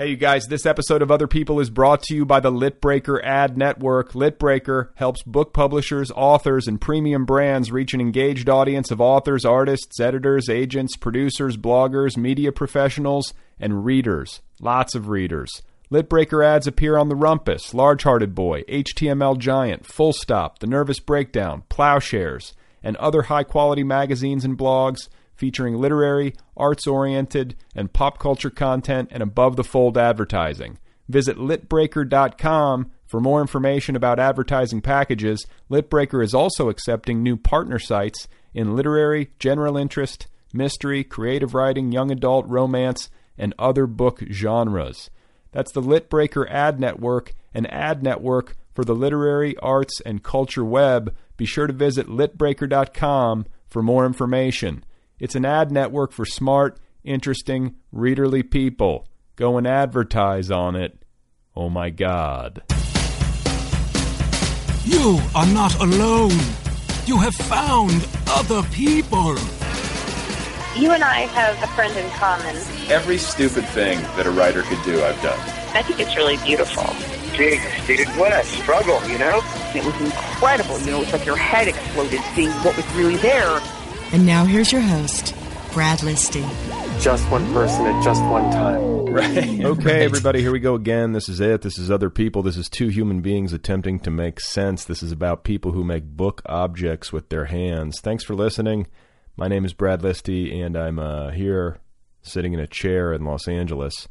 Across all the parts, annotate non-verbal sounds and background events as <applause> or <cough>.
Hey, you guys, this episode of Other People is brought to you by the Litbreaker Ad Network. Litbreaker helps book publishers, authors, and premium brands reach an engaged audience of authors, artists, editors, agents, producers, bloggers, media professionals, and readers. Lots of readers. Litbreaker ads appear on The Rumpus, Largehearted Boy, HTML Giant, Full Stop, The Nervous Breakdown, Ploughshares, and other high quality magazines and blogs featuring literary, arts oriented, and pop culture content and above the fold advertising. Visit litbreaker.com for more information about advertising packages. Litbreaker is also accepting new partner sites in literary, general interest, mystery, creative writing, young adult, romance, and other book genres. That's the Litbreaker Ad Network, an ad network for the literary, arts, and culture web. Be sure to visit litbreaker.com for more information. It's an ad network for smart, interesting, readerly people. Go and advertise on it. Oh my God. You are not alone. You have found other people. You and I have a friend in common. Every stupid thing that a writer could do, I've done. I think it's really beautiful. Dude, dude, what a struggle, you know? It was incredible. You know, it's like your head exploded seeing what was really there. And now here's your host, Brad Listi. Just one person at just one time. Right. <laughs> okay, everybody, here we go again. This is it. This is other people. This is two human beings attempting to make sense. This is about people who make book objects with their hands. Thanks for listening. My name is Brad Listi, and I'm uh, here sitting in a chair in Los Angeles.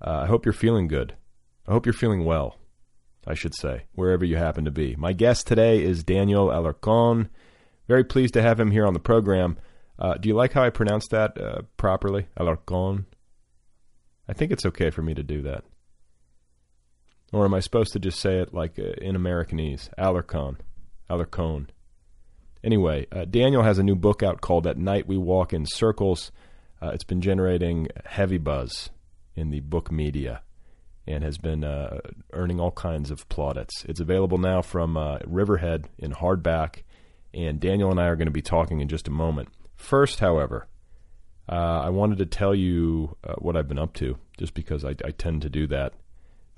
Uh, I hope you're feeling good. I hope you're feeling well, I should say, wherever you happen to be. My guest today is Daniel Alarcon. Very pleased to have him here on the program. Uh, do you like how I pronounce that uh, properly? Alarcon? I think it's okay for me to do that. Or am I supposed to just say it like uh, in Americanese? Alarcon. Alarcon. Anyway, uh, Daniel has a new book out called At Night We Walk in Circles. Uh, it's been generating heavy buzz in the book media and has been uh, earning all kinds of plaudits. It's available now from Riverhead in hardback and Daniel and I are going to be talking in just a moment. First, however, uh, I wanted to tell you uh, what I've been up to, just because I, I, tend to do that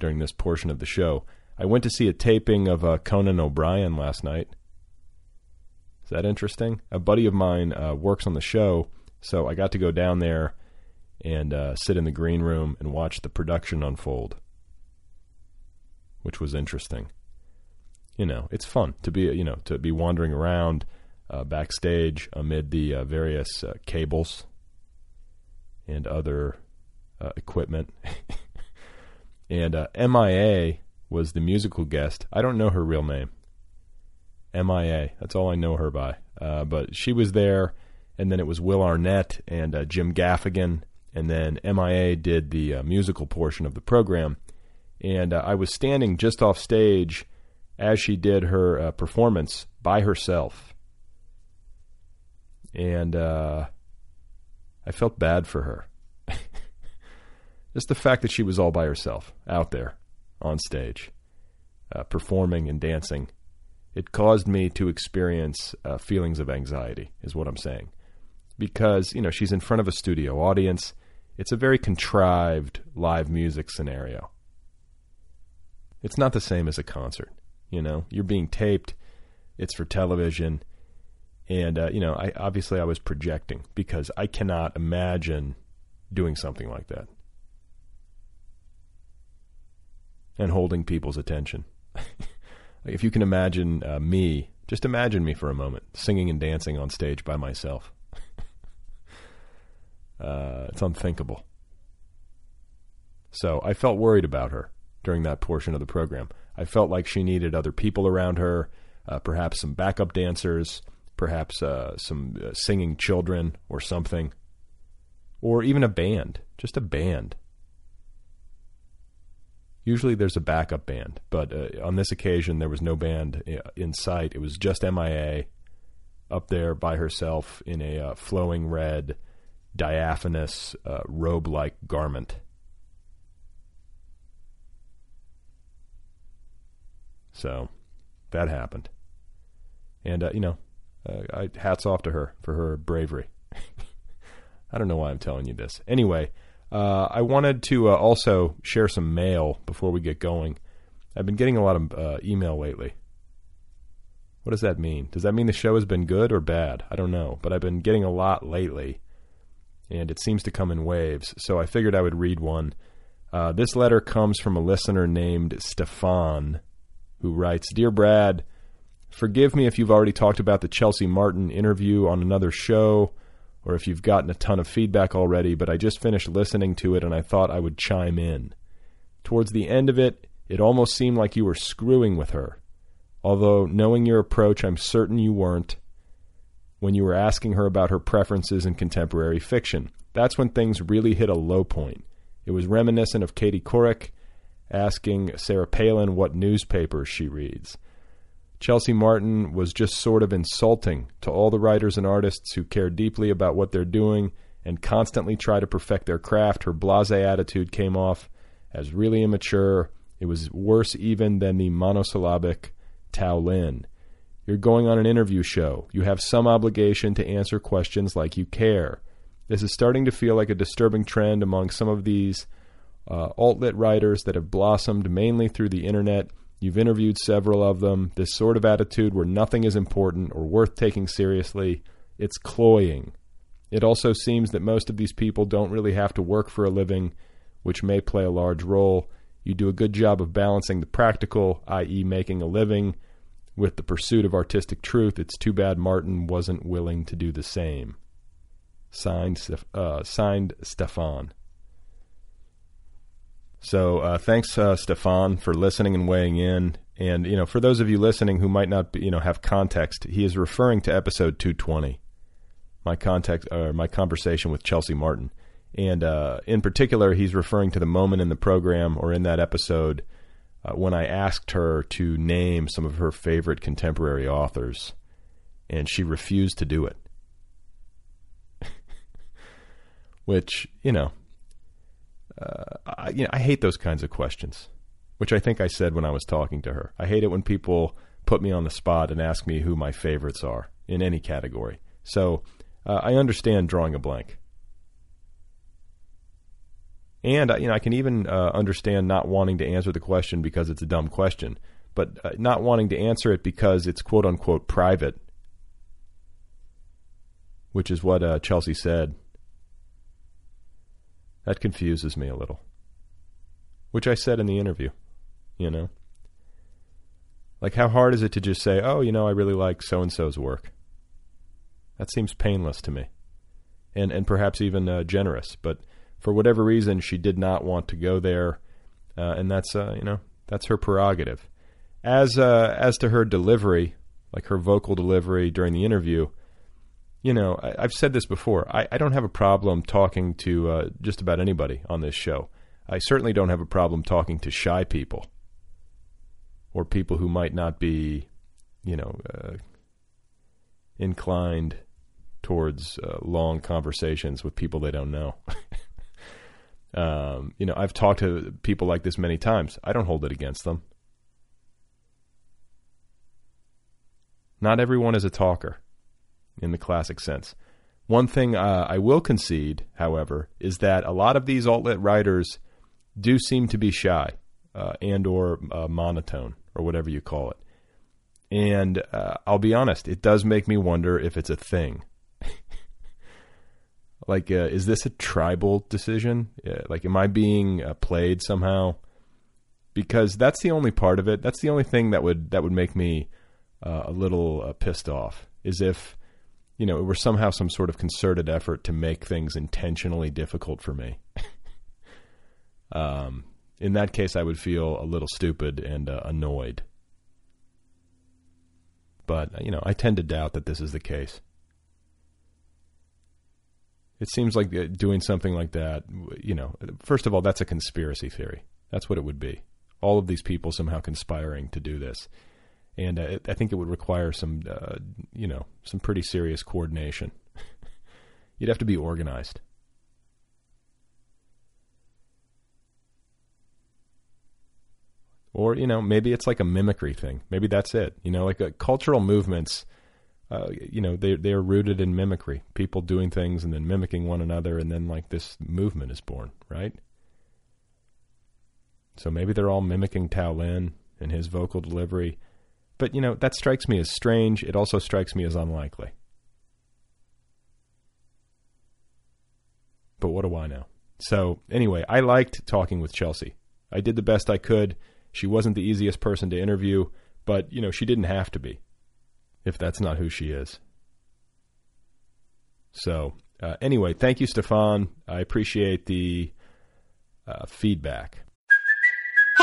during this portion of the show. I went to see a taping of uh, Conan O'Brien last night. Is that interesting? A buddy of mine uh, works on the show, so I got to go down there and uh, sit in the green room and watch the production unfold, which was interesting you know, it's fun to be, you know, to be wandering around uh, backstage amid the uh, various uh, cables and other uh, equipment. <laughs> and uh, MIA was the musical guest. I don't know her real name. MIA. That's all I know her by. Uh, but she was there, and then it was Will Arnett and Jim Gaffigan, and then MIA did the musical portion of the program. And I was standing just off stage as she did her uh, performance by herself. And uh, I felt bad for her. <laughs> just the fact that she was all by herself out there on stage, performing and dancing it caused me to experience uh, feelings of anxiety, is what I'm saying. Because, you know, she's in front of a studio audience. It's a very contrived live music scenario. It's not the same as a concert, you know. You're being taped, it's for television. And, uh, you know, I obviously I was projecting because I cannot imagine doing something like that and holding people's attention. <laughs> If you can imagine uh, me, just imagine me for a moment, singing and dancing on stage by myself. <laughs> uh, it's unthinkable. So I felt worried about her during that portion of the program. I felt like she needed other people around her, uh, perhaps some backup dancers, perhaps uh, some uh, singing children or something, or even a band, just a band. Usually there's a backup band, but uh, on this occasion there was no band uh, in sight. It was just MIA up there by herself in a uh, flowing red, diaphanous uh, robe-like garment. So that happened, and uh, you know, uh, I, hats off to her for her bravery. <laughs> I don't know why I'm telling you this. Anyway. Uh, I wanted to uh, also share some mail before we get going. I've been getting a lot of uh, email lately. What does that mean? Does that mean the show has been good or bad? I don't know, but I've been getting a lot lately, and it seems to come in waves. So I figured I would read one. Uh, this letter comes from a listener named Stefan, who writes Dear Brad, forgive me if you've already talked about the Chelsea Martin interview on another show or if you've gotten a ton of feedback already, but I just finished listening to it and I thought I would chime in. Towards the end of it, it almost seemed like you were screwing with her. Although, knowing your approach, I'm certain you weren't when you were asking her about her preferences in contemporary fiction. That's when things really hit a low point. It was reminiscent of Katie Couric asking Sarah Palin what newspapers she reads. Chelsea Martin was just sort of insulting to all the writers and artists who care deeply about what they're doing and constantly try to perfect their craft. Her blase attitude came off as really immature. It was worse even than the monosyllabic Tao Lin. You're going on an interview show. You have some obligation to answer questions like you care. This is starting to feel like a disturbing trend among some of these uh, alt lit writers that have blossomed mainly through the internet You've interviewed several of them. This sort of attitude where nothing is important or worth taking seriously, it's cloying. It also seems that most of these people don't really have to work for a living, which may play a large role. You do a good job of balancing the practical, i.e., making a living, with the pursuit of artistic truth. It's too bad Martin wasn't willing to do the same. Signed, uh, signed Stefan. So uh, thanks, uh, Stefan, for listening and weighing in. And you know, for those of you listening who might not, be, you know, have context, he is referring to episode 220, my context or my conversation with Chelsea Martin, and uh, in particular, he's referring to the moment in the program or in that episode uh, when I asked her to name some of her favorite contemporary authors, and she refused to do it. <laughs> Which you know, uh, I, you know, I hate those kinds of questions, which I think I said when I was talking to her. I hate it when people put me on the spot and ask me who my favorites are in any category. So uh, I understand drawing a blank. And uh, you know, I can even uh, understand not wanting to answer the question because it's a dumb question, but uh, not wanting to answer it because it's quote unquote private, which is what uh, Chelsea said that confuses me a little. Which I said in the interview, you know? Like, how hard is it to just say, oh, you know, I really like so and so's work? That seems painless to me. And, and perhaps even uh, generous. But For whatever reason, she did not want to go there, uh, and that's uh, you know that's her prerogative. As uh, as to her delivery, like her vocal delivery during the interview, you know, I, have said this before. I, I, don't have a problem talking to uh, just about anybody on this show. I certainly don't have a problem talking to shy people or people who might not be, you know, uh, inclined towards uh, long conversations with people they don't know. <laughs> um, you know, I've talked to people like this many times. I don't hold it against them. Not everyone is a talker in the classic sense. One thing uh, I will concede, however, is that a lot of these alt-lit writers do seem to be shy uh, and or uh, monotone or whatever you call it. And uh, I'll be honest, it does make me wonder if it's a thing. <laughs> like, uh, is this a tribal decision? Uh, like, am I being played somehow? Because that's the only part of it. That's the only thing that would that would make me a little pissed off. Is if you know it were somehow some sort of concerted effort to make things intentionally difficult for me. <laughs> um, in that case, I would feel a little stupid and uh, annoyed. But, you know, I tend to doubt that this is the case. It seems like uh, doing something like that, you know, first of all, that's a conspiracy theory. That's what it would be. All of these people somehow conspiring to do this. And uh, I think it would require some, uh, you know, some pretty serious coordination. <laughs> You'd have to be organized. Or, you know, maybe it's like a mimicry thing. Maybe that's it. You know, like uh, cultural movements, uh, you know, they, they're rooted in mimicry. People doing things and then mimicking one another, and then like this movement is born, right? So maybe they're all mimicking Tao Lin and his vocal delivery. But, you know, that strikes me as strange. It also strikes me as unlikely. But what do I know? So, anyway, I liked talking with Chelsea. I did the best I could. She wasn't the easiest person to interview, but, you know, she didn't have to be if that's not who she is. So, uh, anyway, thank you, Stefan. I appreciate the uh, feedback.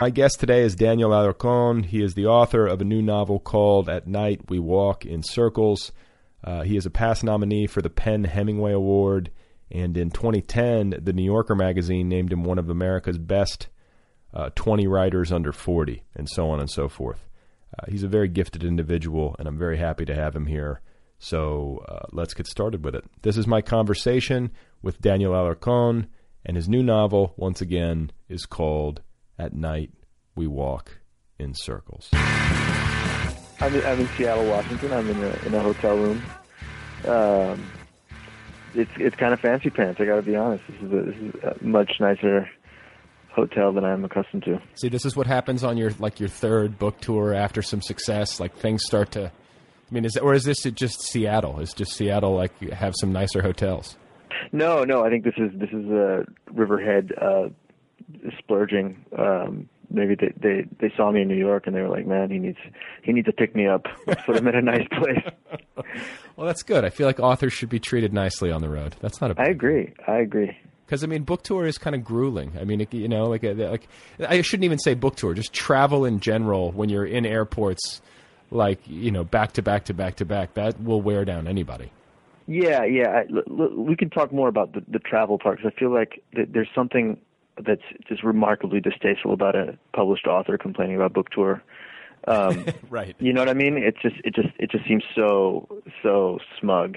My guest today is Daniel Alarcon. He is the author of a new novel called At Night We Walk in Circles. Uh, he is a past nominee for the PEN Hemingway Award, and in 2010, the New Yorker magazine named him one of America's best uh, 20 writers under 40, and so on and so forth. Uh, he's a very gifted individual, and I'm very happy to have him here. So uh, let's get started with it. This is my conversation with Daniel Alarcon, and his new novel, once again, is called at night we walk in circles. I'm in, I'm in Seattle, Washington. I'm in a, in a hotel room. Um, it's it's kind of fancy pants. I got to be honest. This is a, this is a much nicer hotel than I'm accustomed to. See, this is what happens on your like your third book tour after some success. Like things start to. I mean, is it, or is this just Seattle? Is just Seattle like have some nicer hotels? No, no. I think this is this is a Riverhead uh, splurging. Um, maybe they, they they saw me in New York and they were like, "Man, he needs he needs to pick me up. Let's put him in a nice <laughs> place." well, that's good. I feel like authors should be treated nicely on the road. That's not a. I agree. I agree. Because I mean, book tour is kind of grueling. I mean, you know, like like I shouldn't even say book tour. Just travel in general when you're in airports, like you know, back to back to back to back. That will wear down anybody. Yeah, yeah. I, l- l- we can talk more about the, the travel part because I feel like th- there's something that's just remarkably distasteful about a published author complaining about book tour. Um, <laughs> right. You know what I mean? It just it just it just seems so so smug.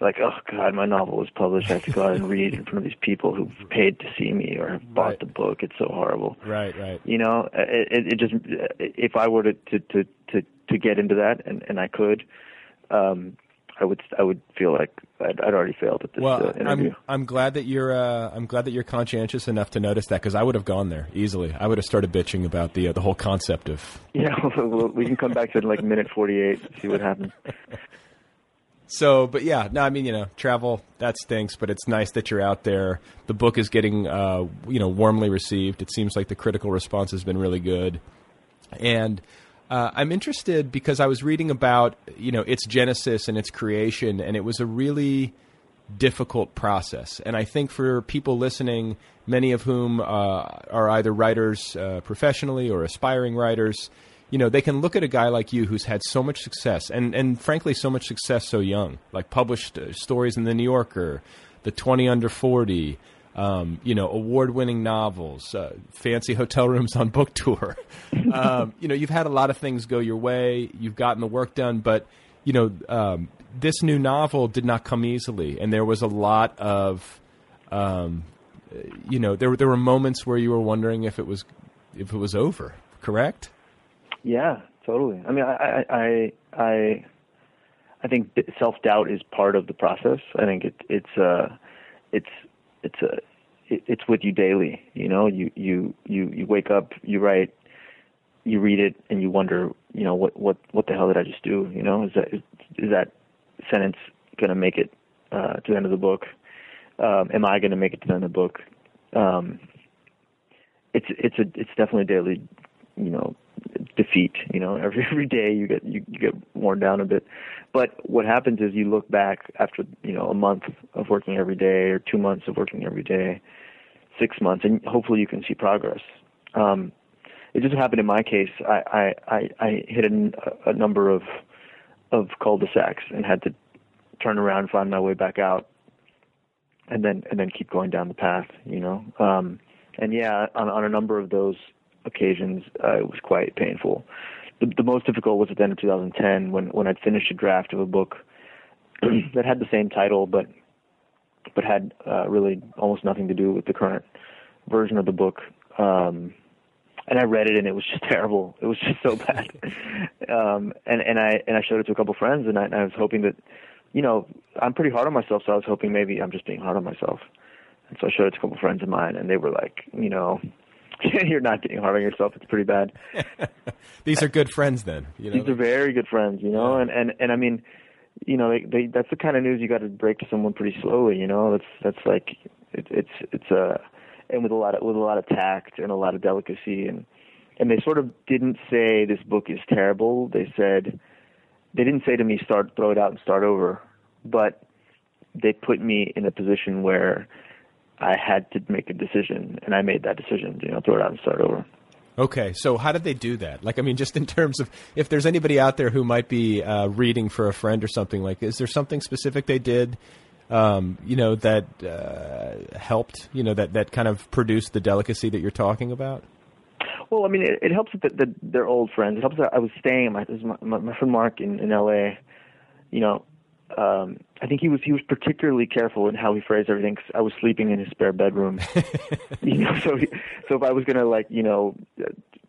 Like, oh God, my novel was published. I have to go out and read in front of these people who've paid to see me or have bought Right. the book. It's so horrible. Right, right. You know, it, it, it just if I were to to to to, to get into that and and I could, um, I would I would feel like I'd, I'd already failed at this Well, uh, interview. I'm I'm glad that you're uh, I'm glad that you're conscientious enough to notice that because I would have gone there easily. I would have started bitching about the uh, the whole concept of <laughs> Yeah, well, we can come back to in like minute forty-eight, see what happens. <laughs> So, but yeah, no, I mean, you know, travel that stinks, but it's nice that you're out there. The book is getting, uh, you know, warmly received. It seems like the critical response has been really good, and uh, I'm interested because I was reading about, you know, its genesis and its creation, and it was a really difficult process. And I think for people listening, many of whom uh, are either writers uh, professionally or aspiring writers, you know, they can look at a guy like you who's had so much success and, and frankly, so much success so young, like published uh, stories in the New Yorker, the 20 under 40, um, you know, award winning novels, uh, fancy hotel rooms on book tour. <laughs> um, you know, you've had a lot of things go your way. You've gotten the work done, but, you know, um, this new novel did not come easily. And there was a lot of, um, you know, there, were- there were moments where you were wondering if it was, if it was over, correct? Yeah, totally. I mean, I, I, I, I, I think self doubt is part of the process. I think it, it's, uh, it's, it's a, it, it's with you daily. You know, you, you, you, you wake up, you write, you read it, and you wonder, you know, what, what, what the hell did I just do? You know, is that, is, that sentence going to make it uh, to the end of the book? Um, am I going to make it to the end of the book? Um, it's, it's a, it's definitely a daily, you know, defeat. You know, <laughs> every every day you get you, you get worn down a bit. But what happens is you look back after you know a month of working every day or two months of working every day, six months, and hopefully you can see progress. Um, it just happened in my case. I I I, I hit a, a number of of cul-de-sacs and had to turn around and find my way back out, and then and then keep going down the path. You know, um, and yeah, on on a number of those occasions, uh, it was quite painful. The, the most difficult was at the end of 2010 when when I'd finished a draft of a book <clears throat> that had the same title, but but had uh, really almost nothing to do with the current version of the book. Um, and I read it, and it was just <laughs> terrible. It was just so bad. <laughs> um, and and I and I showed it to a couple friends, and I, and I was hoping that, you know, I'm pretty hard on myself, so I was hoping maybe I'm just being hard on myself. And so I showed it to a couple friends of mine, and they were like, you know, <laughs> you're not on yourself. It's pretty bad. <laughs> These are good friends, then. You know, These are very good friends, you know, and and and I mean, you know, they, they that's the kind of news you got to break to someone pretty slowly, you know. That's that's like it, it's it's a and with a lot of with a lot of tact and a lot of delicacy and and they sort of didn't say this book is terrible. They said they didn't say to me start throw it out and start over, but they put me in a position where I had to make a decision, and I made that decision. You know, throw it out and start over. Okay, so how did they do that? Like, I mean, just in terms of if there's anybody out there who might be uh, reading for a friend or something, like, is there something specific they did, um, you know, that uh, helped, you know, that, that kind of produced the delicacy that you're talking about? Well, I mean, it, it helps that, that they're old friends. It helps that I was staying. My, my, my friend Mark in, in L.A. You know, um, I think he was he was particularly careful in how he phrased everything. 'cause I was sleeping in his spare bedroom. <laughs> you know, so he, so if I was gonna like you know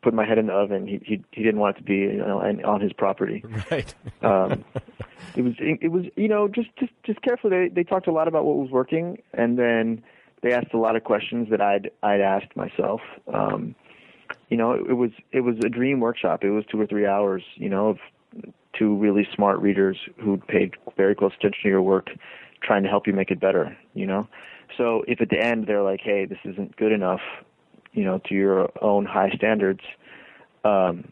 put my head in the oven, he he he didn't want it to be you know and on his property. Right. um, <laughs> it was it was you know just just just careful. They they talked a lot about what was working, and then they asked a lot of questions that I'd I'd asked myself. Um, you know, it, it was it was a dream workshop. It was two or three hours. You know, of two really smart readers who paid very close attention to your work, trying to help you make it better. You know, so if at the end they're like, "Hey, this isn't good enough," you know, to your own high standards, um,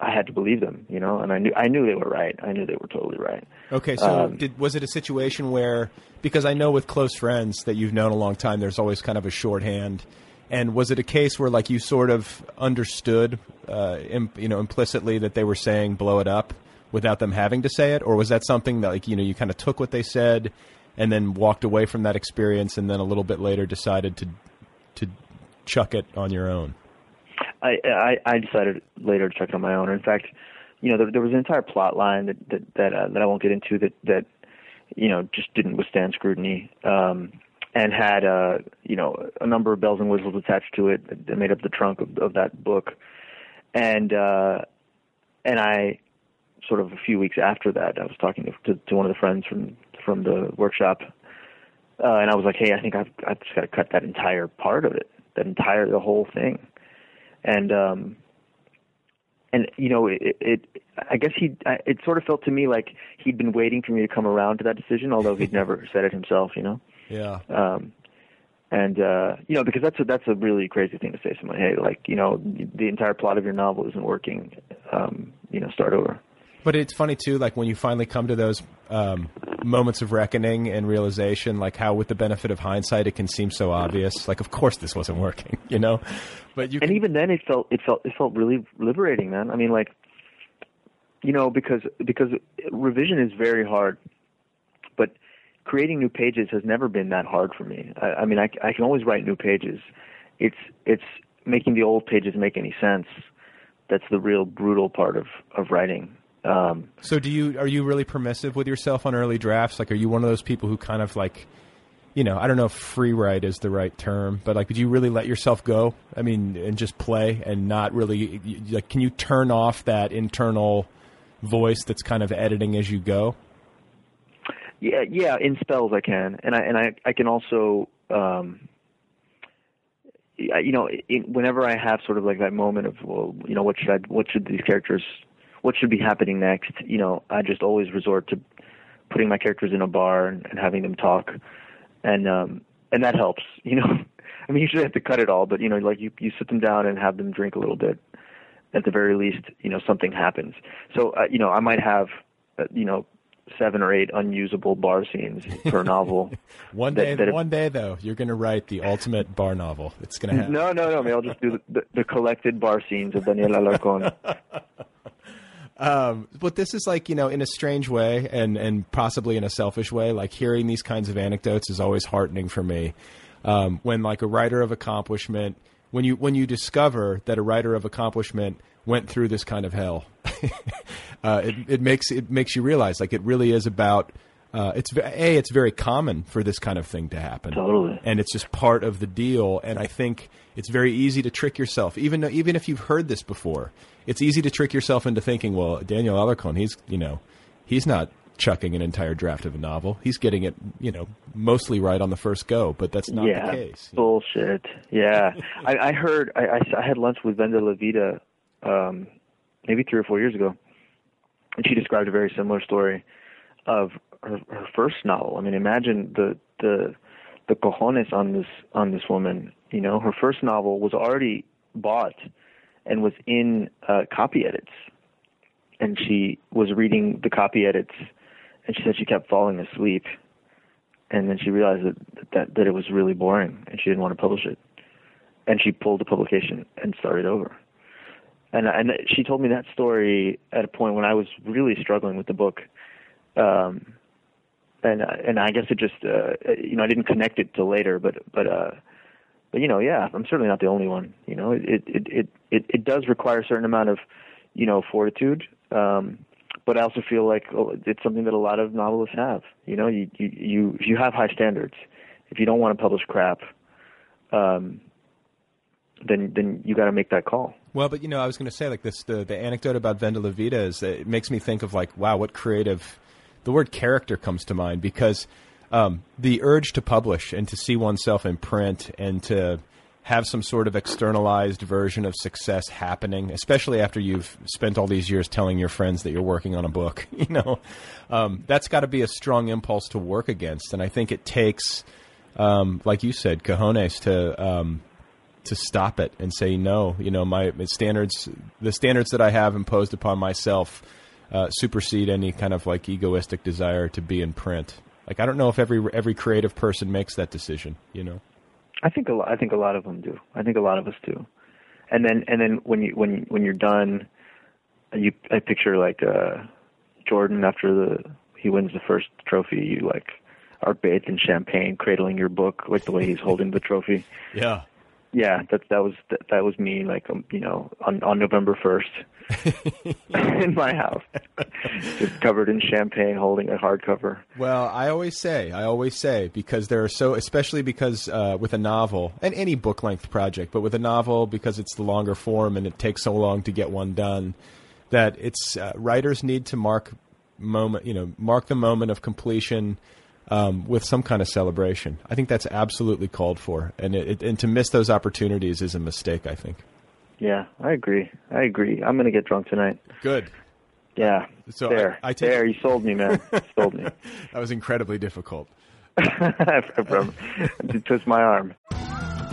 I had to believe them. You know, and I knew I knew they were right. I knew they were totally right. Okay, so Um, did, was it a situation where, because I know with close friends that you've known a long time, there's always kind of a shorthand. And was it a case where, like, you sort of understood, uh, Im, you know, implicitly that they were saying "blow it up" without them having to say it, or was that something that, like, you know, you kind of took what they said and then walked away from that experience, and then a little bit later decided to to chuck it on your own? I, I I decided later to chuck it on my own. In fact, you know, there, there was an entire plot line that that that, uh, that I won't get into that that you know just didn't withstand scrutiny. Um, and had uh, you know a number of bells and whistles attached to it that made up the trunk of, of that book, and uh, and I sort of a few weeks after that, I was talking to, to, to one of the friends from from the workshop, uh, and I was like, hey, I think I've I've just got to cut that entire part of it, that entire the whole thing, and um, and you know it, it I guess he it sort of felt to me like he'd been waiting for me to come around to that decision, although he'd never <laughs> said it himself, you know. Yeah. Um, and uh, you know, because that's a that's a really crazy thing to say to someone. Hey, like you know, the entire plot of your novel isn't working. Um, you know, start over. But it's funny too, like when you finally come to those um, moments of reckoning and realization, like how, with the benefit of hindsight, it can seem so obvious. Like, of course, this wasn't working, <laughs> you know. But you and even then, it felt it felt it felt really liberating, man. I mean, like, you know, because because revision is very hard, but creating new pages has never been that hard for me. I, I mean, I, I can always write new pages. It's it's making the old pages make any sense. That's the real brutal part of of writing. Um, so, do you are you really permissive with yourself on early drafts? Like, are you one of those people who kind of like, you know, I don't know if free write is the right term, but like, do you really let yourself go? I mean, and just play and not really like, can you turn off that internal voice that's kind of editing as you go? Yeah, yeah, in spells I can, and I and I I can also, um, you know, in, whenever I have sort of like that moment of, well, you know, what should I, what should these characters, what should be happening next? You know, I just always resort to putting my characters in a bar and, and having them talk, and um, and that helps. <laughs> You know, I mean, you should have to cut it all, but you know, like you you sit them down and have them drink a little bit. At the very least, you know, something happens. So, uh, you know, I might have, uh, you know, seven or eight unusable bar scenes per <laughs> novel. <laughs> one day, that, that one day though, you're going to write the ultimate bar novel. It's going to happen. No, no, no. I mean, I'll just do the, the, the collected bar scenes of Daniel Alarcon. Um, but this is like you know, in a strange way, and and possibly in a selfish way. Like hearing these kinds of anecdotes is always heartening for me. Um, when like a writer of accomplishment, when you when you discover that a writer of accomplishment went through this kind of hell, <laughs> uh, it, it makes it makes you realize like it really is about. Uh, it's a it's very common for this kind of thing to happen, totally, and it's just part of the deal. And I think it's very easy to trick yourself, even even if you've heard this before. It's easy to trick yourself into thinking, well, Daniel Alarcon, he's you know, he's not chucking an entire draft of a novel. He's getting it, you know, mostly right on the first go, but that's not yeah, the case. Bullshit. Yeah, <laughs> I, I heard. I, I, I had lunch with Vendela Vida, um, maybe three or four years ago, and she described a very similar story of her, her first novel. I mean, imagine the the the cojones on this on this woman. You know, her first novel was already bought and was in uh, copy edits, and she was reading the copy edits, and she said she kept falling asleep, and then she realized that that that it was really boring, and she didn't want to publish it, and she pulled the publication and started over. And and she told me that story at a point when I was really struggling with the book, um, and and I guess it just uh, you know I didn't connect it till later, but but uh, but you know yeah I'm certainly not the only one. You know it it it it it does require a certain amount of you know fortitude, um, but I also feel like oh, it's something that a lot of novelists have. You know you you you you have high standards. If you don't want to publish crap, um, then then you got to make that call. Well, but you know, I was going to say like this: the the anecdote about Vendela Vida is it makes me think of like, wow, what creative. The word character comes to mind because um, the urge to publish and to see oneself in print and to have some sort of externalized version of success happening, especially after you've spent all these years telling your friends that you're working on a book. <laughs> You know, um, that's got to be a strong impulse to work against, and I think it takes, um, like you said, cojones to um, to stop it and say no. You know, my standards, the standards that I have imposed upon myself, uh, supersede any kind of like egoistic desire to be in print. Like I don't know if every every creative person makes that decision. You know, I think a lot. I think a lot of them do. I think a lot of us do. And then and then when you when when you're done, you I picture like uh, Jordan after the he wins the first trophy. You like are bathed in champagne, cradling your book like the way he's holding the trophy. <laughs> Yeah Yeah, that that was that, that was me. Like um, you know, on on November first, <laughs> in my house, just covered in champagne, holding a hardcover. Well, I always say, I always say, because there are so, especially because uh, with a novel and any book length project, but with a novel because it's the longer form and it takes so long to get one done, that it's uh, writers need to mark moment, you know, mark the moment of completion um, with some kind of celebration. I think that's absolutely called for, and it, it, and to miss those opportunities is a mistake. I think. Yeah, I agree. I agree. I'm gonna get drunk tonight. Good. Yeah. So there, I, I take there. You sold me, man. You sold me. <laughs> that was incredibly difficult. <laughs> From twist my arm.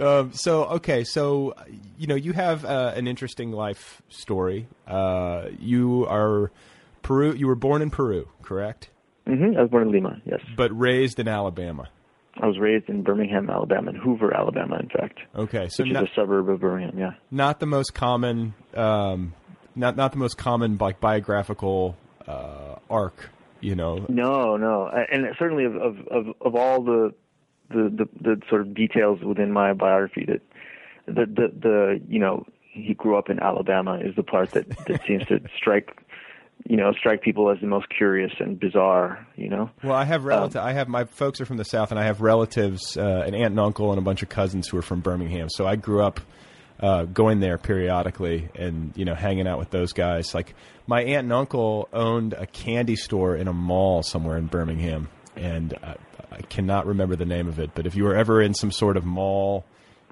Um, so okay, so you know you have uh, an interesting life story. Uh, you are Peru. You were born in Peru, correct? Mm-hmm. I was born in Lima. Yes, but raised in Alabama. I was raised in Birmingham, Alabama, in Hoover, Alabama, in fact. Okay, so which not, is a suburb of Birmingham. Yeah, not the most common, um, not not the most common like biographical uh, arc. You know. No, no, and certainly of of of, of all the the, the the sort of details within my biography that the the the you know he grew up in Alabama is the part that that <laughs> seems to strike you know strike people as the most curious and bizarre you know? Well i have relatives um, i have my folks are from the south and i have relatives uh, an aunt and uncle and a bunch of cousins who are from birmingham. So i grew up uh, going there periodically and you know hanging out with those guys. Like my aunt and uncle owned a candy store in a mall somewhere in birmingham and uh, I cannot remember the name of it, but if you were ever in some sort of mall,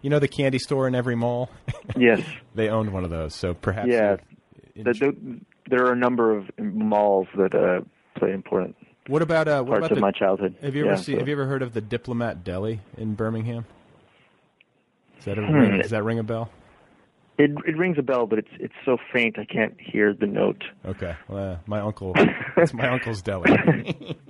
you know the candy store in every mall. <laughs> yes, they owned one of those. So perhaps yeah, the, the, there are a number of malls that uh, play important. What about uh, what parts about of the, my childhood? Have you ever yeah, seen? So. Have you ever heard of the Diplomat Deli in Birmingham? Does that, Hmm. ring, does that ring a bell? It it rings a bell, but it's it's so faint I can't hear the note. Okay, well, my uncle, <laughs> it's my uncle's deli. <laughs>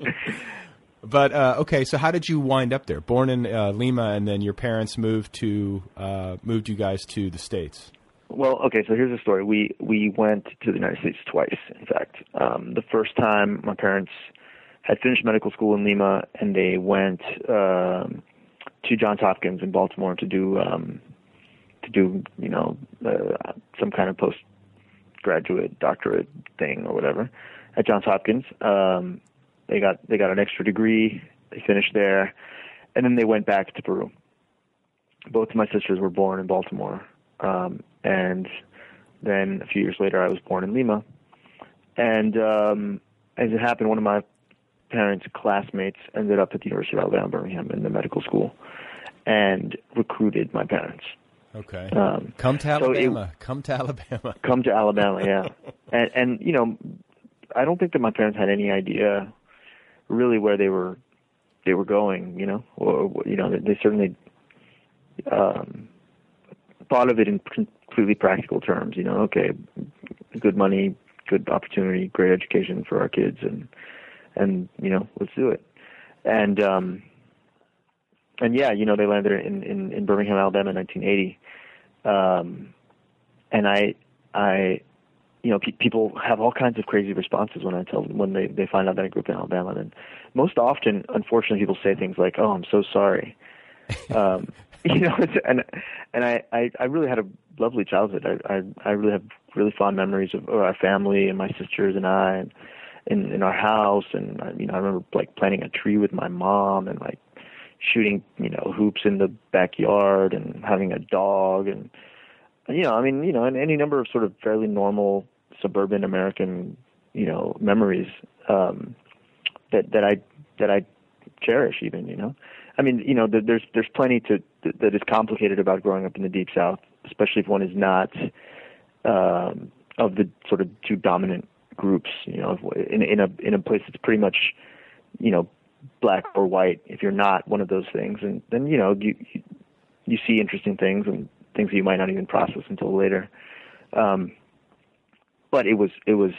But uh, okay, so how did you wind up there? Born in uh, Lima, and then your parents moved to uh, moved you guys to the states. Well, okay, so here's the story. We we went to the United States twice. In fact, um, the first time my parents had finished medical school in Lima, and they went um, to Johns Hopkins in Baltimore to do um, to do you know uh, some kind of postgraduate doctorate thing or whatever at Johns Hopkins. Um, they got they got an extra degree. They finished there, and then they went back to Peru. Both of my sisters were born in Baltimore, um, and then a few years later, I was born in Lima. And um, as it happened, one of my parents' classmates ended up at the University of Alabama, Birmingham, in the medical school, and recruited my parents. Okay. Um, come to so Alabama. it- come to Alabama. come to Alabama, yeah. <laughs> and and you know, I don't think that my parents had any idea really where they were they were going, you know, or you know, they, certainly um thought of it in completely practical terms, you know, okay, good money, good opportunity, great education for our kids and and you know, let's do it. And um and yeah, you know, they landed in in, in Birmingham, Alabama in 1980. Um and I I you know, pe- people have all kinds of crazy responses when I tell them when they they find out that I grew up in Alabama. And most often, unfortunately, people say things like, "Oh, I'm so sorry." um, <laughs> you know, it's, and and I, I I really had a lovely childhood. I I, I really have really fond memories of, our family and my sisters and I, and in in our house. And you know, I remember like planting a tree with my mom and like shooting you know hoops in the backyard and having a dog and know, I mean, you know, and any number of sort of fairly normal suburban American, you know, memories um, that that I that I cherish. Even, you know, I mean, you know, there's there's plenty to that is complicated about growing up in the deep South, especially if one is not um, of the sort of two dominant groups. You know, in in a in a place that's pretty much, you know, black or white. If you're not one of those things, and then you know you, you see interesting things and things that you might not even process until later. Um, but it was it was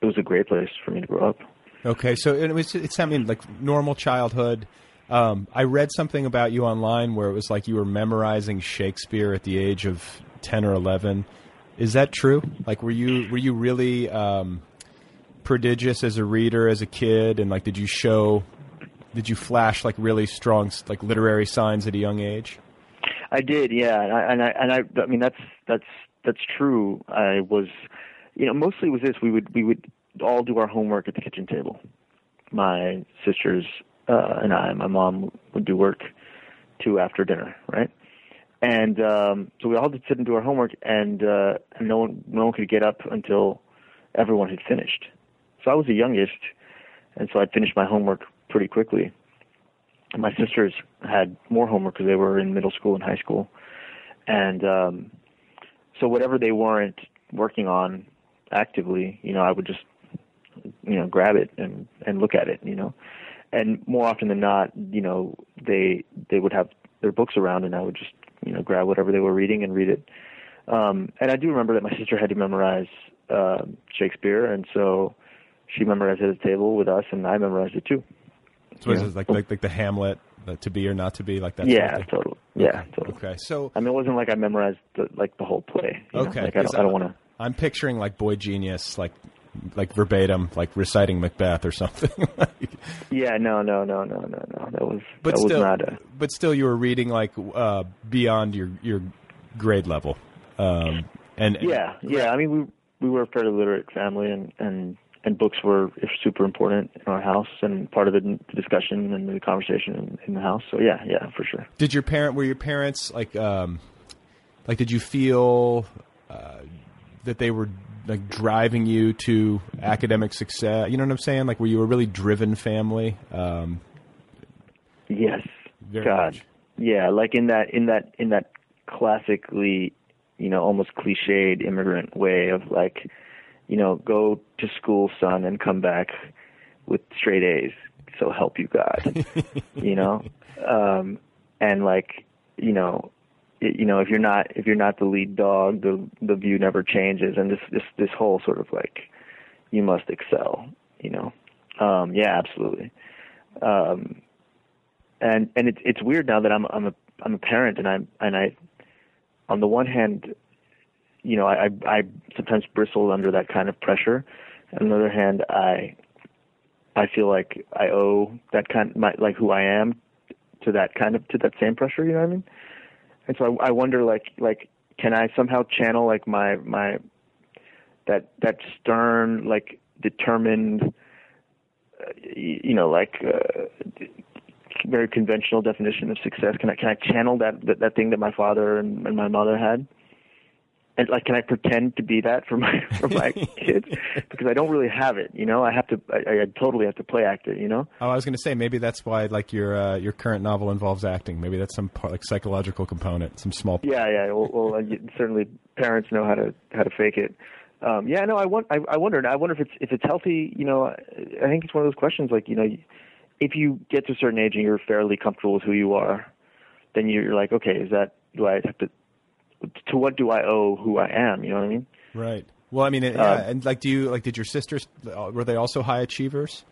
it was a great place for me to grow up. Okay, so it was it's I mean like normal childhood. Um, I read something about you online where it was like you were memorizing Shakespeare at the age of ten or eleven. Is that true? Like, were you were you really um, prodigious as a reader as a kid, and like, did you show, did you flash like really strong like literary signs at a young age? I did, yeah, and I and I, and I, I mean that's that's that's true. I was, you know, mostly it was this. We would we would all do our homework at the kitchen table. My sisters uh, and I, my mom would do work too after dinner, right? And um, so we all to sit and do our homework, and, uh, and no one no one could get up until everyone had finished. So I was the youngest, and so I'd finished my homework pretty quickly. My sisters had more homework because they were in middle school and high school, and um, so whatever they weren't working on actively, you know, I would just you know grab it and and look at it, you know, and more often than not, you know, they they would have their books around, and I would just you know grab whatever they were reading and read it. Um, and I do remember that my sister had to memorize uh, Shakespeare, and so she memorized it at the table with us, and I memorized it too. So it like, like like the Hamlet, the to be or not to be, like that? yeah, sort of totally. Yeah, totally. Okay, so I mean, it wasn't like I memorized the, like the whole play. you know? Okay, like I don't, don't want to. I'm picturing like Boy Genius, like like verbatim, like reciting Macbeth or something. <laughs> Yeah, no, no, no, no, no, no. That was but that still, was not a. but still, you were reading like uh, beyond your your grade level. Um, and Yeah, yeah. I mean, we we were a fairly literate family, and and and books were super important in our house and part of the discussion and the conversation in, in the house. So yeah, yeah, for sure. Did your parent were your parents like um, like did you feel uh, that they were like driving you to academic success? You know what I'm saying? Like were you a really driven family? Um, Yes. God. much. Yeah, like in that in that in that classically, you know, almost cliched immigrant way of like, you know, go to school, son, and come back with straight A's. So help you God. <laughs> you know, um, and like, you know, y- you know, if you're not if you're not the lead dog, the the view never changes, and this this this whole sort of like, you must excel. You know, um, yeah, absolutely. Um, and and it's it's weird now that I'm I'm a I'm a parent and I'm and I on the one hand you know I I, sometimes bristle under that kind of pressure on the other hand I I feel like I owe that kind my like who I am to that kind of to that same pressure you know what I mean and so I, I wonder like like can I somehow channel like my my that that stern like determined uh, you know like uh, very conventional definition of success. Can I can I channel that that, that thing that my father and, and my mother had? And like, can I pretend to be that for my <laughs> for my <laughs> kids? Because I don't really have it. You know, I have to. I, I totally have to play act it. You know. oh, I was going to say maybe that's why like your uh, your current novel involves acting. Maybe that's some part, like psychological component, some small. Yeah, yeah. Well, well uh, certainly parents know how to how to fake it. Um, yeah, no, I want. I, I wonder. I wonder if it's if it's healthy. You know, I I think it's one of those questions. Like, you know, if you get to a certain age and you're fairly comfortable with who you are, then you're like, okay, is that do I have to? To what do I owe who I am? You know what I mean? Right. Well, I mean, yeah, Uh, and like, do you like? Did your sisters uh, were they also high achievers?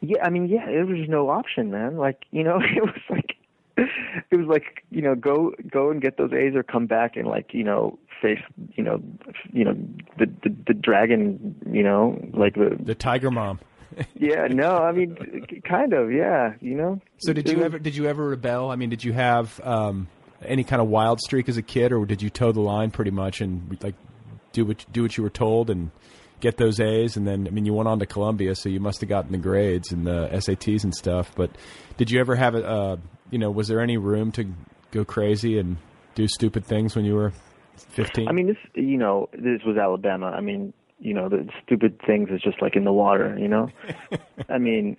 Yeah, I mean, yeah, there was just no option, man. Like, you know, <laughs> it was like, it was like, you know, go go and get those A's or come back and like, you know, face, you know, you know, the the, the dragon, you know, like the the tiger mom. <laughs> yeah, no, I mean, kind of, yeah, you know. So did you ever did you ever rebel? I mean, did you have um, any kind of wild streak as a kid, or did you toe the line pretty much and like do what do what you were told and get those A's? And then I mean, you went on to Columbia, so you must have gotten the grades and the SATs and stuff. But did you ever have a uh, you know was there any room to go crazy and do stupid things when you were fifteen? I mean, this, you know, this was Alabama. I mean, you know, the stupid things is just like in the water, you know. <laughs> I mean,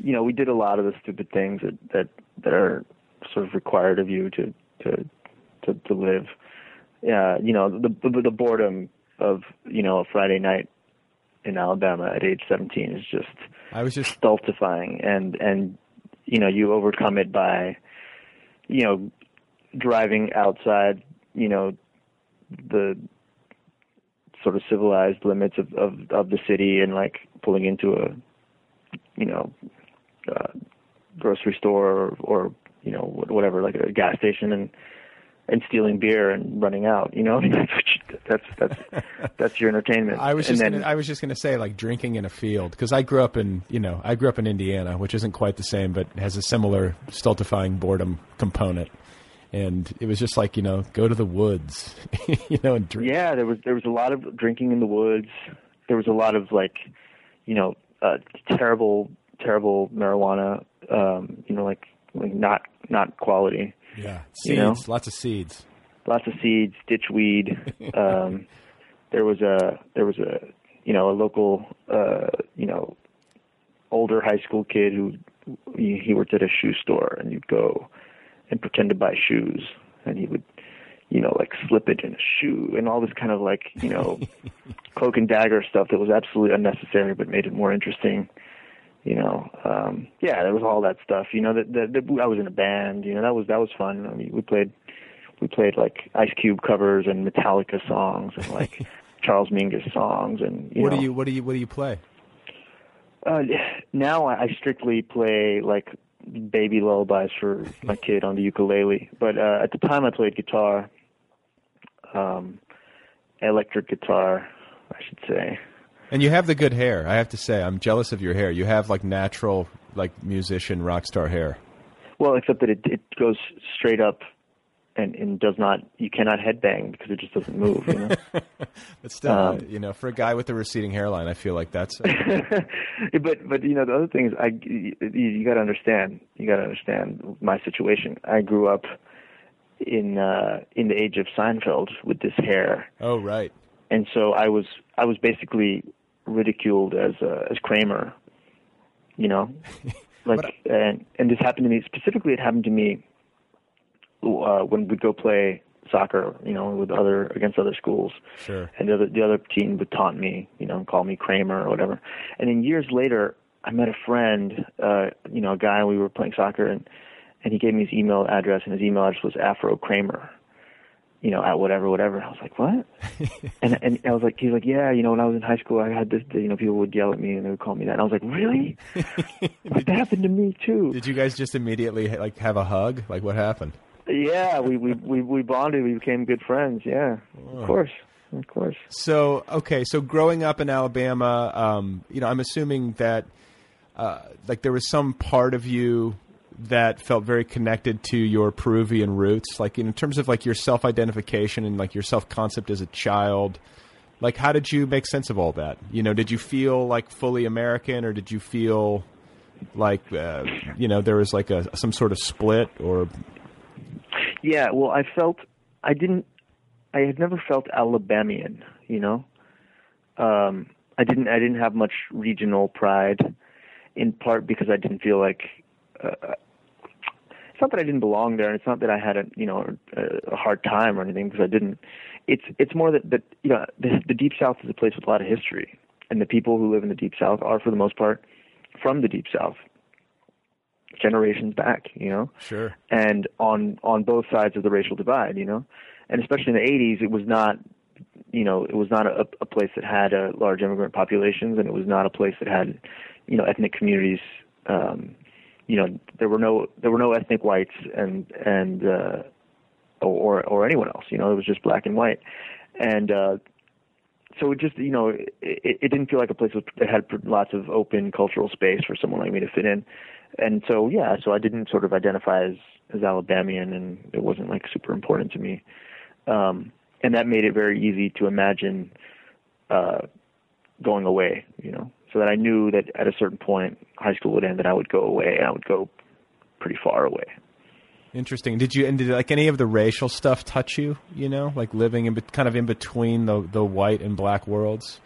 you know, we did a lot of the stupid things that that that are sort of required of you to to to, to live. Yeah, you know, the, the the boredom of you know a Friday night in Alabama at age 17 is just I was just stultifying, and and you know you overcome it by you know driving outside, you know, the sort of civilized limits of of, of the city and like pulling into a, you know, uh, grocery store or, or you know whatever like a gas station and and stealing beer and running out. You know, <laughs> I mean, that's that's that's that's your entertainment. I was just then, gonna, I was just going to say like drinking in a field because I grew up in you know I grew up in Indiana, which isn't quite the same, but has a similar stultifying boredom component. And it was just like you know, go to the woods, <laughs> you know, and drink. Yeah, there was there was a lot of drinking in the woods. There was a lot of like, you know, uh, terrible terrible marijuana. Um, you know, like like not not quality. Yeah, You seeds, know? lots of seeds. lots of seeds, ditchweed. <laughs> um, there was a there was a you know a local uh, you know older high school kid who he, he worked at a shoe store, and you'd go and pretend to buy shoes, and he would you know like slip it in a shoe and all this kind of like you know <laughs> cloak and dagger stuff that was absolutely unnecessary but made it more interesting you know um yeah there was all that stuff you know that that I was in a band you know that was that was fun. I mean we played we played like Ice Cube covers and Metallica songs and like <laughs> Charles Mingus songs and you what know. do you what do you what do you play? uh, now I I strictly play like baby lullabies for my <laughs> kid on the ukulele but uh at the time I played guitar um electric guitar I should say And you have the good hair. I have to say, I'm jealous of your hair. You have like natural, like musician rock star hair. Well, except that it it goes straight up and and does not you cannot headbang because it just doesn't move. You know? <laughs> But still, Um, you know, for a guy with a receding hairline, I feel like that's. <laughs> but but you know the other thing is I you, you got to understand you got to understand my situation. I grew up in uh in the age of Seinfeld with this hair, oh right. and so I was I was basically ridiculed as uh, as Kramer. You know, <laughs> like and and this happened to me specifically. It happened to me uh, when we'd go play soccer. You know, with other against other schools. Sure. and the other the other team would taunt me, you know, and call me Kramer or whatever. And then years later, I met a friend, uh, you know, a guy. We were playing soccer, and and he gave me his email address, and his email address was Afro Kramer, you know, at whatever, whatever. I was like, what? <laughs> and and I was like, he's like, yeah, you know, when I was in high school, I had this, you know, people would yell at me and they would call me that. And I was like, really? like, <laughs> that happened to me too. Did you guys just immediately like have a hug? Like what happened? Yeah, we we we we bonded. We became good friends. Yeah, Oh. of course, of course. So okay, so growing up in Alabama, um, you know, I'm assuming that uh, like there was some part of you that felt very connected to your Peruvian roots, like in terms of like your self identification and like your self concept as a child. Like, how did you make sense of all that? You know, did you feel like fully American, or did you feel like uh, you know there was like a some sort of split, or Yeah, well, I felt I didn't. I had never felt Alabamian, you know. Um, I didn't. I didn't have much regional pride, in part because I didn't feel like. Uh, it's not that I didn't belong there, and it's not that I had a you know a, a hard time or anything because I didn't. It's it's more that that you know the, the deep south is a place with a lot of history, and the people who live in the deep south are for the most part from the deep south, generations back, you know sure, and on on both sides of the racial divide, you know, and especially in the 80s, it was not, you know, it was not a, a place that had a large immigrant populations, and it was not a place that had, you know, ethnic communities. Um, you know, there were no there were no ethnic whites and and uh, or or anyone else. You know, it was just black and white, and uh, so it just you know it, it didn't feel like a place that had lots of open cultural space for someone like me to fit in. And so yeah so i didn't sort of identify as as alabamian and it wasn't like super important to me. Um and that made it very easy to imagine uh going away you know so that i knew that at a certain point high school would end and i would go away and i would go pretty far away Interesting. Did you and did like any of the racial stuff touch you? You know, like living in kind of in between the the white and black worlds.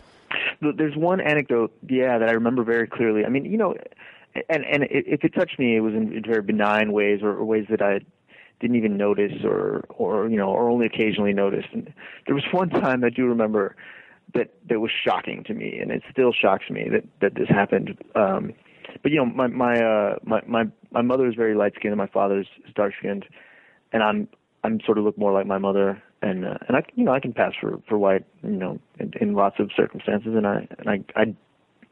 There's one anecdote yeah that i remember very clearly i mean you know and and if it touched me it was in, very benign ways or, or ways that i didn't even notice or or you know or only occasionally noticed and there was <laughs> one time i do remember that that was shocking to me and it still shocks me that that this happened um but you know my my uh my my my mother is very light skinned and my father is, is dark skinned and i'm I'm sort of look more like my mother, and uh, and I you know I can pass for for white, you know, in, in lots of circumstances, and I and I I.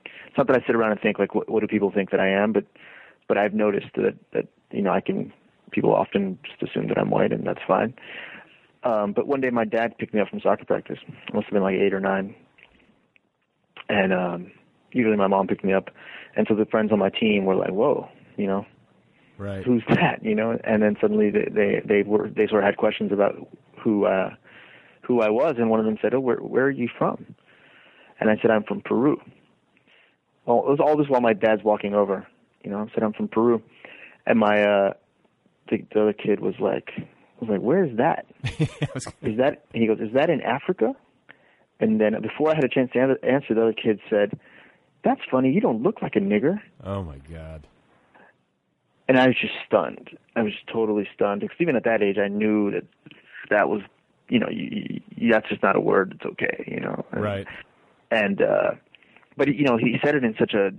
It's not that I sit around and think like what, what do people think that I am, but but I've noticed that that you know I can people often just assume that I'm white and that's fine. Um, but one day my dad picked me up from soccer practice. I must have been like eight or nine, and um, usually my mom picked me up, and so the friends on my team were like, "Whoa, you know, right? Who's that?" You know, and then suddenly they they they were they sort of had questions about who uh, who I was, and one of them said, "Oh, where where are you from?" And I said, "I'm from Peru." Well, it was all this while my dad's walking over. You know, I said, "I'm from Peru," and my uh, the, the other kid was like, was like, "Where is that? <laughs> is that?" And he goes, "Is that in Africa?" And then before I had a chance to answer, the other kid said, "That's funny. You don't look like a nigger." Oh my god! And I was just stunned. I was totally stunned because even at that age, I knew that that was, you know, you, you, that's just not a word. It's okay, you know. And, right. And uh, but you know, he said it in such a,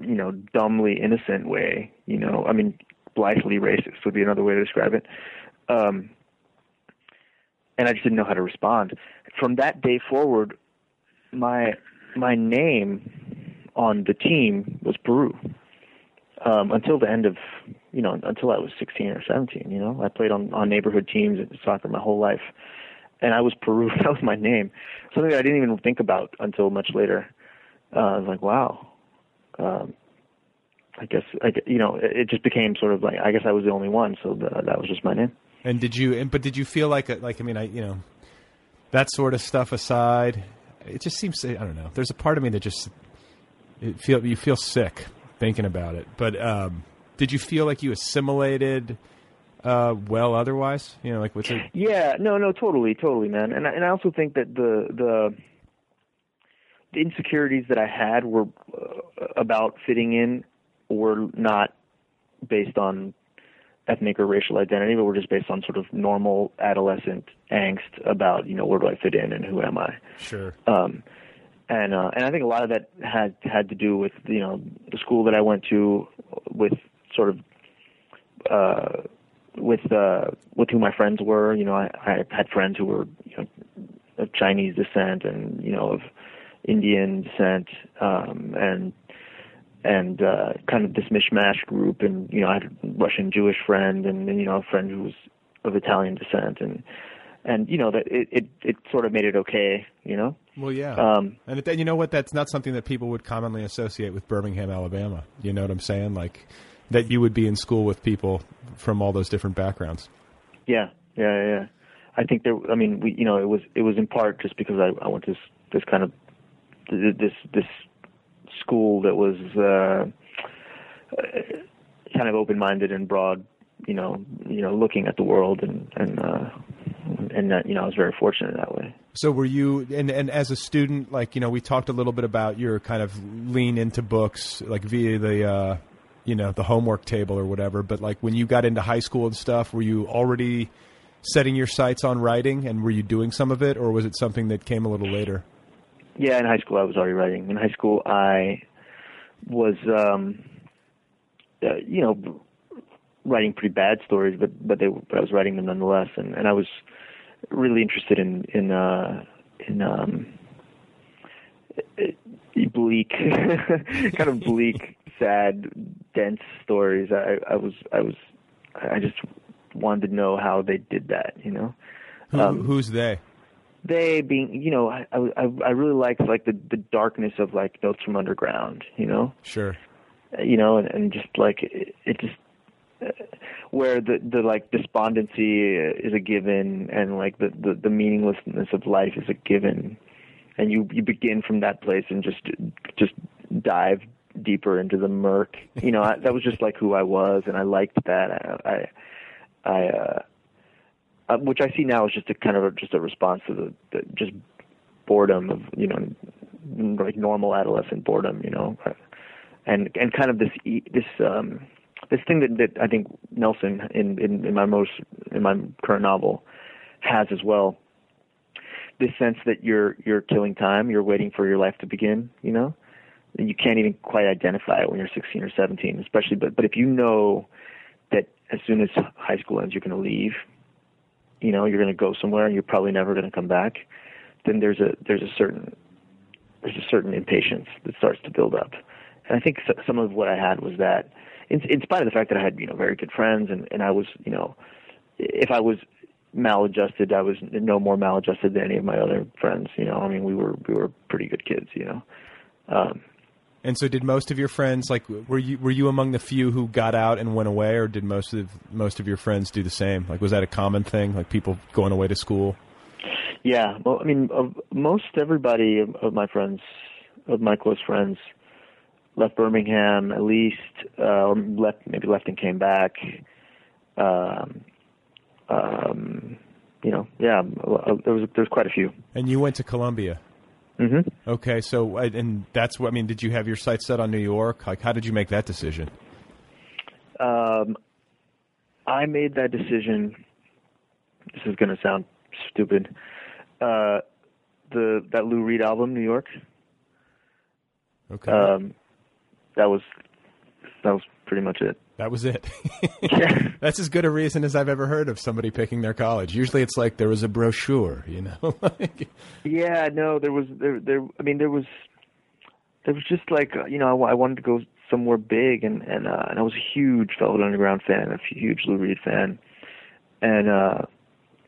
you know, dumbly innocent way. You know, I mean, blithely racist would be another way to describe it. Um, and I just didn't know how to respond. From that day forward, my my name on the team was Peru. Um, until the end of, you know, until I was 16 or 17. You know, I played on on neighborhood teams at soccer my whole life, and I was Peru. <laughs> That was my name. Something I didn't even think about until much later. Uh, I was like, wow. Um, I guess, I, you know, it, it just became sort of like I guess I was the only one, so the, that was just my name. And did you? And, but did you feel like, like I mean, I you know, that sort of stuff aside, it just seems. I don't know. There's a part of me that just it feel you feel sick thinking about it. But um, did you feel like you assimilated uh, well otherwise? You know, like? Yeah, no, no, totally, totally, man. And I, and I also think that the the the insecurities that I had were uh, about fitting in were not based on ethnic or racial identity, but were just based on sort of normal adolescent angst about, you know, where do I fit in and who am I? Sure. Um, and uh, and I think a lot of that had had to do with you know the school that I went to, with sort of uh, with uh, with who my friends were. You know, I, I had friends who were you know, of Chinese descent and you know of Indian descent, um, and and uh, kind of this mishmash group. And you know, I had a Russian Jewish friend, and, and you know, a friend who was of Italian descent, and and you know that it, it it sort of made it okay. You know. Well, yeah. Um, and then you know what? That's not something that people would commonly associate with Birmingham, Alabama. You know what I'm saying? Like that you would be in school with people from all those different backgrounds. Yeah, yeah, yeah. I think there. I mean, we, you know, it was it was in part just because I, I went to this, this kind of this this school that was uh, kind of open-minded and broad, you know, you know, looking at the world, and and uh, and that, you know, I was very fortunate that way. So were you, and and as a student, like you know, we talked a little bit about your kind of lean into books, like via the. Uh, you know the homework table or whatever but like when you got into high school and stuff were you already setting your sights on writing and were you doing some of it or was it something that came a little later yeah, in high school I was already writing. In high school I was, um, uh, you know, writing pretty bad stories, but but they but I was writing them nonetheless, and and I was really interested in in uh, in um, bleak, <laughs> kind of bleak, <laughs> sad, dense stories. I I was I was I just wanted to know how they did that, you know. Who, um, who's they? They being you know I I I really liked like the the darkness of like Notes from Underground, you know. Sure. You know, and, and just like it, it just uh, where the the like despondency is a given and like the, the the meaninglessness of life is a given and you you begin from that place and just just dive deeper into the murk you know I, that was just like who I was and I liked that I I, I uh uh, which I see now is just a kind of a, just a response to the, the just boredom of you know like normal adolescent boredom, you know, and and kind of this this um this thing that that I think Nelson in in, in my most in my current novel has as well. This sense that you're you're killing time, you're waiting for your life to begin, you know. And you can't even quite identify it when you're 16 or 17, especially. But but if you know that as soon as high school ends, you're going to leave, you know you're going to go somewhere and you're probably never going to come back, then there's a there's a certain there's a certain impatience that starts to build up. And I think some of what I had was that, in, in spite of the fact that I had you know very good friends and and I was you know, if I was maladjusted, I was no more maladjusted than any of my other friends. You know, I mean we were we were pretty good kids. You know. Um, and so, did most of your friends like were you were you among the few who got out and went away, or did most of most of your friends do the same? Like, was that a common thing? Like people going away to school? Yeah, well, I mean, of most everybody of, my friends, of my close friends, left Birmingham at least, uh, or left maybe left and came back. Um, um, you know, yeah, there was there was quite a few. And you went to Columbia. Mm-hmm. Okay, so and that's what I mean. Did you have your sights set on New York? Like, how did you make that decision? Um, I made that decision. This is going to sound stupid. Uh, the that Lou Reed album, New York. Okay. Um, that was that was pretty much it. That was it. <laughs> That's as good a reason as I've ever heard of somebody picking their college. Usually it's like there was a brochure, you know. <laughs> yeah, no, there was there there I mean there was there was just like you know I, I wanted to go somewhere big and and uh, and I was a huge Velvet Underground fan, a huge Lou Reed fan. And uh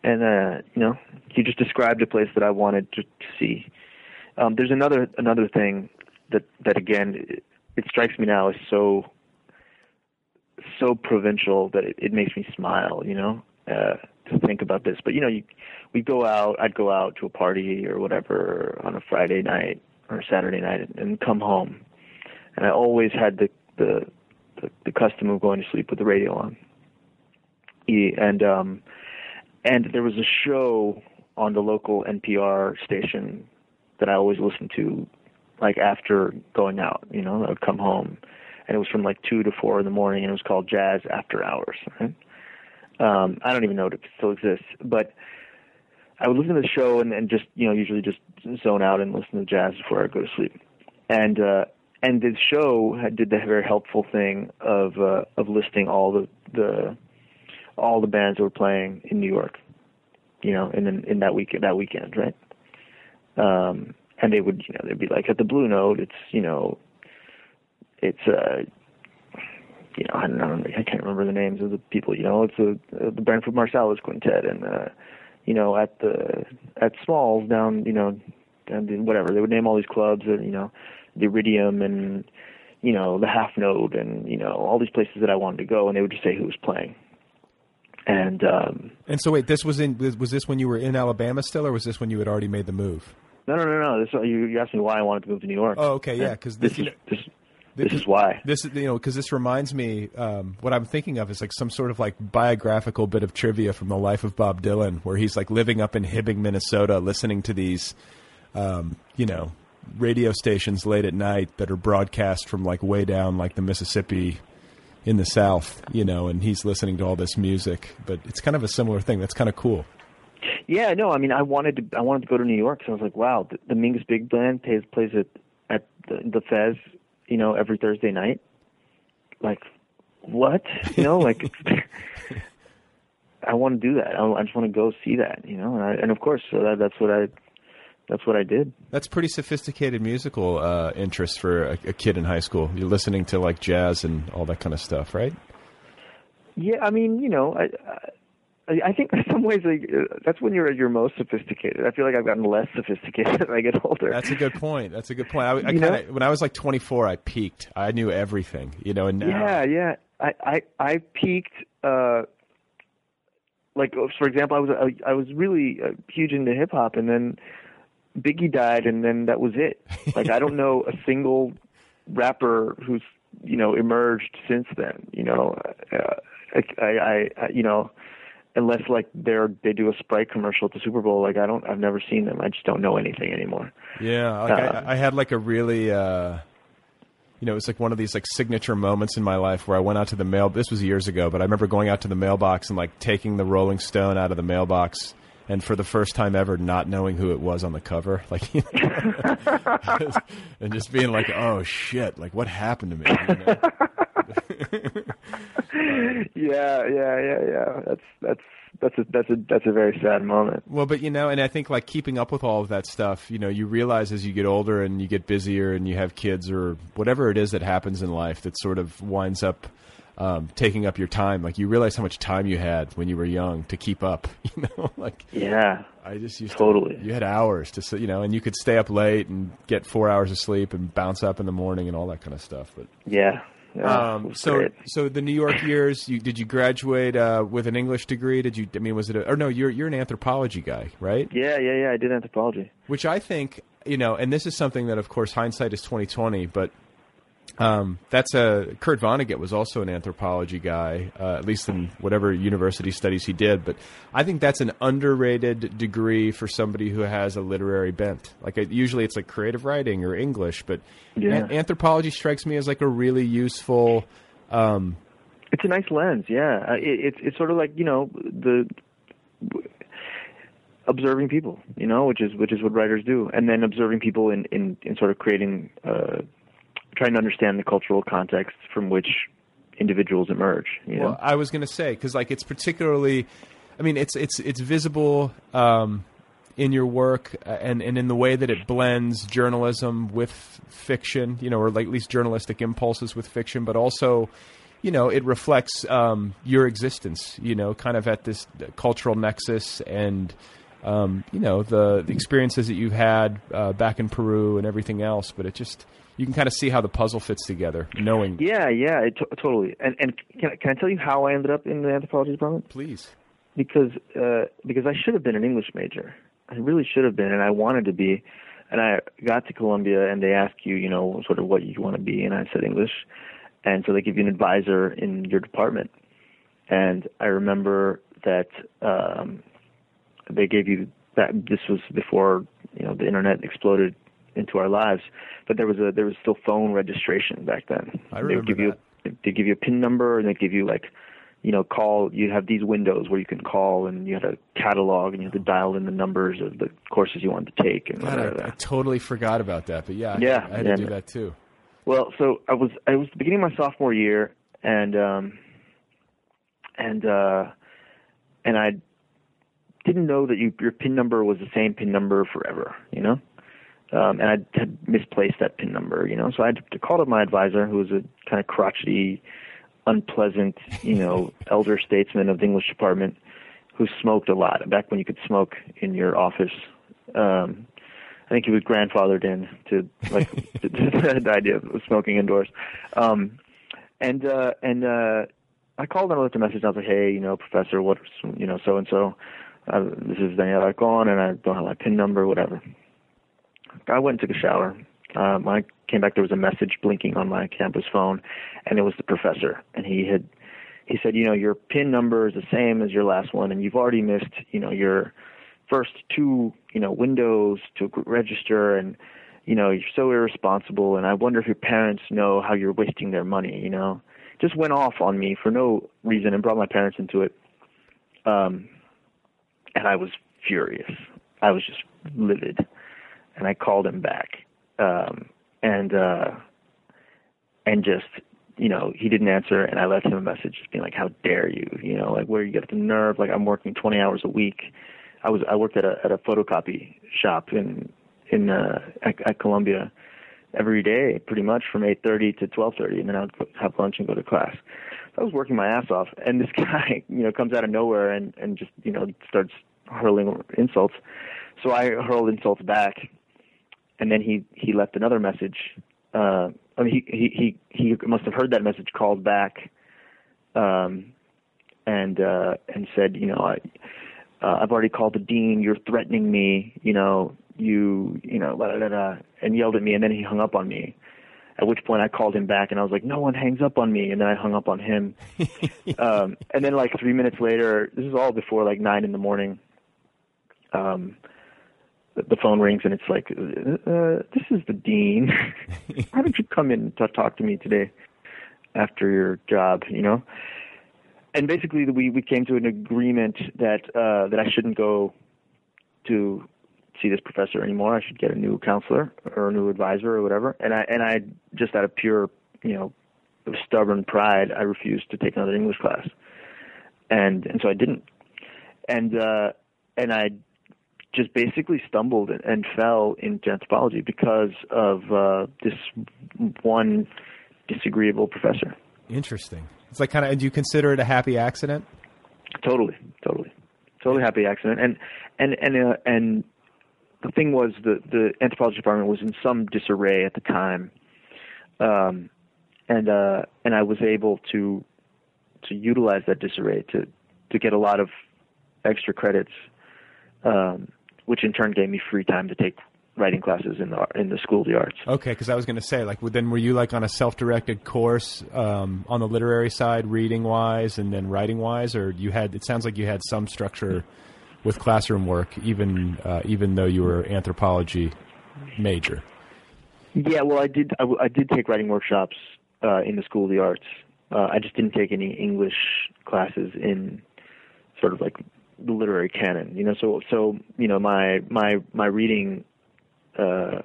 and uh you know, he just described a place that I wanted to, to see. Um there's another another thing that that again it, it strikes me now is so so provincial that it, it makes me smile, you know, uh, to think about this. But you know, you, we go out. I'd go out to a party or whatever on a Friday night or Saturday night and, and come home, and I always had the, the the the custom of going to sleep with the radio on. And um, and there was a show on the local NPR station that I always listened to, like after going out. You know, I would come home and it was from like two to four in the morning, and it was called Jazz After Hours. Right? Um, I don't even know if it still exists, but I would listen to the show and, and just you know usually just zone out and listen to jazz before I go to sleep. And uh, and the show did the very helpful thing of uh, of listing all the the all the bands that were playing in New York, you know, in in that week that weekend, right? Um, and they would you know they'd be like at the Blue Note, it's you know it's uh you know I don't know I can't remember the names of the people you know it's a, uh, the Branford Marsalis quintet and uh you know at the at Smalls down you know and whatever they would name all these clubs and you know the Iridium and you know the Half Note and you know all these places that I wanted to go and they would just say who was playing. And um and so wait this was in was this when you were in Alabama still or was this when you had already made the move? No no no no this you you asked me why I wanted to move to New York. Oh okay yeah because this, this, is, this this is why. This is you know because this reminds me. Um, what I'm thinking of is like some sort of like biographical bit of trivia from the life of Bob Dylan, where he's like living up in Hibbing, Minnesota, listening to these, um, you know, radio stations late at night that are broadcast from like way down like the Mississippi in the South, you know, and he's listening to all this music. But it's kind of a similar thing. That's kind of cool. Yeah, no, I mean, I wanted to, I wanted to go to New York, so I was like, wow, the, the Mingus Big Band plays plays at at the, the Fez you know, every Thursday night. Like, what? You know, like, <laughs> I want to do that. I, I just want to go see that, you know, and, I, and of course, so that, that's what I, that's what I did. That's pretty sophisticated musical uh, interest for a, a kid in high school. You're listening to like jazz and all that kind of stuff, right? Yeah, I mean, you know, I, I think in some ways like, uh, that's when you're at your most sophisticated. I feel like I've gotten less sophisticated <laughs> as I get older. That's a good point. That's a good point. I, I kinda, when I was like 24, I peaked. I knew everything, you know. And now, yeah, yeah, I I, I peaked. Uh, like for example, I was I, I was really uh, huge into hip hop, and then Biggie died, and then that was it. Like I don't <laughs> know a single rapper who's you know emerged since then. You know, uh, I, I, I you know unless like they're they do a Sprite commercial at the Super Bowl. Like I don't, I've never seen them. I just don't know anything anymore. Yeah, like uh, I, I, had like a really, uh, you know, it was like one of these like signature moments in my life where I went out to the mail. This was years ago, but I remember going out to the mailbox and like taking the Rolling Stone out of the mailbox. And for the first time ever, not knowing who it was on the cover, like, <laughs> you know, <laughs> <laughs> and just being like, "Oh shit! Like, what happened to me?" You know? <laughs> yeah, yeah, yeah, yeah. That's that's that's a that's a that's a very sad moment. Well, but you know, and I think like keeping up with all of that stuff, you know, you realize as you get older and you get busier and you have kids or whatever it is that happens in life that sort of winds up um, taking up your time. Like you realize how much time you had when you were young to keep up. <laughs> You know, like yeah, I just used totally. To, you had hours to you know, and you could stay up late and get four hours of sleep and bounce up in the morning and all that kind of stuff. But yeah. Yeah um, so, great. so the New York years, you, did you graduate uh, with an English degree? Did you? I mean, was it? A, or no, you're you're an anthropology guy, right? Yeah, yeah, yeah. I did anthropology, which I think you know, and this is something that, of course, hindsight is twenty twenty, but um, that's a Kurt Vonnegut was also an anthropology guy, uh, at least in whatever university studies he did. But I think that's an underrated degree for somebody who has a literary bent. Like it, usually, it's like creative writing or English, but yeah. an- anthropology strikes me as like a really useful. Um, it's a nice lens, yeah. Uh, it, it's it's sort of like you know the observing people, you know, which is which is what writers do, and then observing people in in, in sort of creating. Uh, trying to understand the cultural context from which individuals emerge. You know? Well, I was going to say because like it's particularly, I mean, it's it's it's visible um, in your work uh, and and in the way that it blends journalism with fiction, you know, or like at least journalistic impulses with fiction, but also. You know, it reflects um, your existence. You know, kind of at this cultural nexus, and um, you know the, the experiences that you've had uh, back in Peru and everything else. But it just you can kind of see how the puzzle fits together, knowing. Yeah, yeah, it, t- totally. And and can can I tell you how I ended up in the anthropology department? Please. Because uh, because I should have been an English major. I really should have been, and I wanted to be. And I got to Columbia, and they ask you, you know, sort of what you want to be, and I said English. And so they give you an advisor in your department. And I remember that um, they gave you that. This was before you know the internet exploded into our lives. But there was a there was still phone registration back then. I remember they give you they give you a pin number and they give you like you know call you have these windows where you can call and you had a catalog and you had to dial in the numbers of the courses you wanted to take and God, I, I, totally forgot about that. But yeah, yeah, I had yeah. to do that too. Well, so I was I was beginning my sophomore year and um and uh and I didn't know that you, your pin number was the same pin number forever, you know? Um, and I had misplaced that pin number, you know. So I had to call up my advisor, who was a kind of crotchety, unpleasant, you know, <laughs> elder statesman of the English department, who smoked a lot back when you could smoke in your office. Um, I think he was grandfathered in to like the, <laughs> <laughs> the idea of smoking indoors. Um, and uh, and uh, I called and I left a message. I was like, hey, you know, professor, what's you know, so and so. This is Daniel Alarcón, and I don't have my pin number, whatever. I went and took a shower. Um, when I came back, there was a message blinking on my campus phone, and it was the professor. And he had, he said, you know, your PIN number is the same as your last one, and you've already missed, you know, your first two, you know, windows to register, and you know, you're so irresponsible. And I wonder if your parents know how you're wasting their money. You know, just went off on me for no reason and brought my parents into it. Um, and I was furious. I was just livid and I called him back, um, and uh, and just you know he didn't answer, and I left him a message just being like, "How dare you? You know, like where you get the nerve? Like I'm working 20 hours a week. I was I worked at a at a photocopy shop in in uh, at, at Columbia every day, pretty much from 8:30 to 12:30, and then I would have lunch and go to class. So I was working my ass off, and <laughs> this guy, you know, comes out of nowhere and and just you know starts hurling insults. So I hurled insults back, and then he he left another message. Uh, I mean, he he he he must have heard that message, called back, um, and uh, and said, you know, I uh, I've already called the dean. You're threatening me. You know, you you know, blah, blah, blah, and yelled at me, and then he hung up on me. At which point I called him back, and I was like, "No one hangs up on me," and then I hung up on him. <laughs> um, and then like three minutes later, this is all before like nine in the morning. Um, the phone rings and it's like, uh, "This is the dean. <laughs> Why don't you come in to talk to me today after your job?" You know. And basically, we we came to an agreement that uh, that I shouldn't go to see this professor anymore. I should get a new counselor or a new advisor or whatever. And I and I just out of pure you know stubborn pride, I refused to take another English class, and and so I didn't. and uh, and I just basically stumbled and, fell into anthropology because of uh, this one disagreeable professor. Interesting. It's like kind of. Do you consider it a happy accident? Totally, totally, totally happy accident. And and and uh, and the thing was the the anthropology department was in some disarray at the time, um, and uh, and I was able to to utilize that disarray to to get a lot of extra credits, um, which in turn gave me free time to take writing classes in the in the School of the Arts. Okay, because I was going to say, like, then were you like on a self-directed course um, on the literary side, reading wise, and then writing wise, or you had? It sounds like you had some structure with classroom work, even uh, even though you were anthropology major. Yeah, well, I did. I, I did take writing workshops uh, in the School of the Arts. Uh, I just didn't take any English classes in sort of like the literary canon. You know, so so you know my my my reading uh,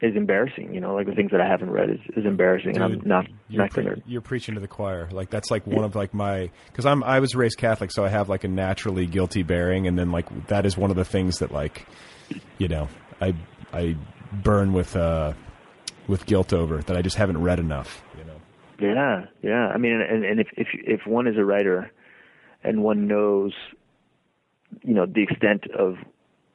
is embarrassing. You know, like the things that I haven't read is, is embarrassing, Dude, and I'm not you're, not gonna. you're preaching to the choir. Like that's like one of like my because I'm I was raised Catholic, so I have like a naturally guilty bearing, and then like that is one of the things that like you know I I burn with uh with guilt over that I just haven't read enough. You know. Yeah, yeah. I mean, and and if if if one is a writer, and one knows, you know, the extent of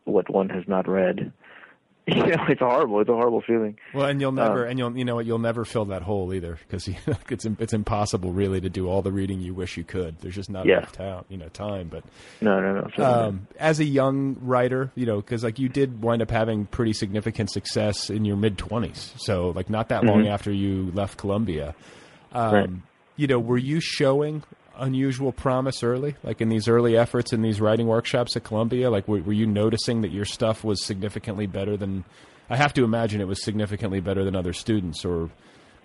what one has not read, <laughs> you know, it's horrible. It's a horrible feeling. Well, and you'll never, Um, and you'll, you know what, you'll never fill that hole either because <laughs> it's it's impossible really to do all the reading you wish you could. There's just not Yeah. enough time, you know, time. But No, no, no. um, as a young writer, you know, because like you did wind up having pretty significant success in your mid twenties, so like not that long Mhm. after you left Columbia. Um, Right. You know, were you showing unusual promise early, like in these early efforts in these writing workshops at Columbia? Like, were, were you noticing that your stuff was significantly better than? I have to imagine it was significantly better than other students, or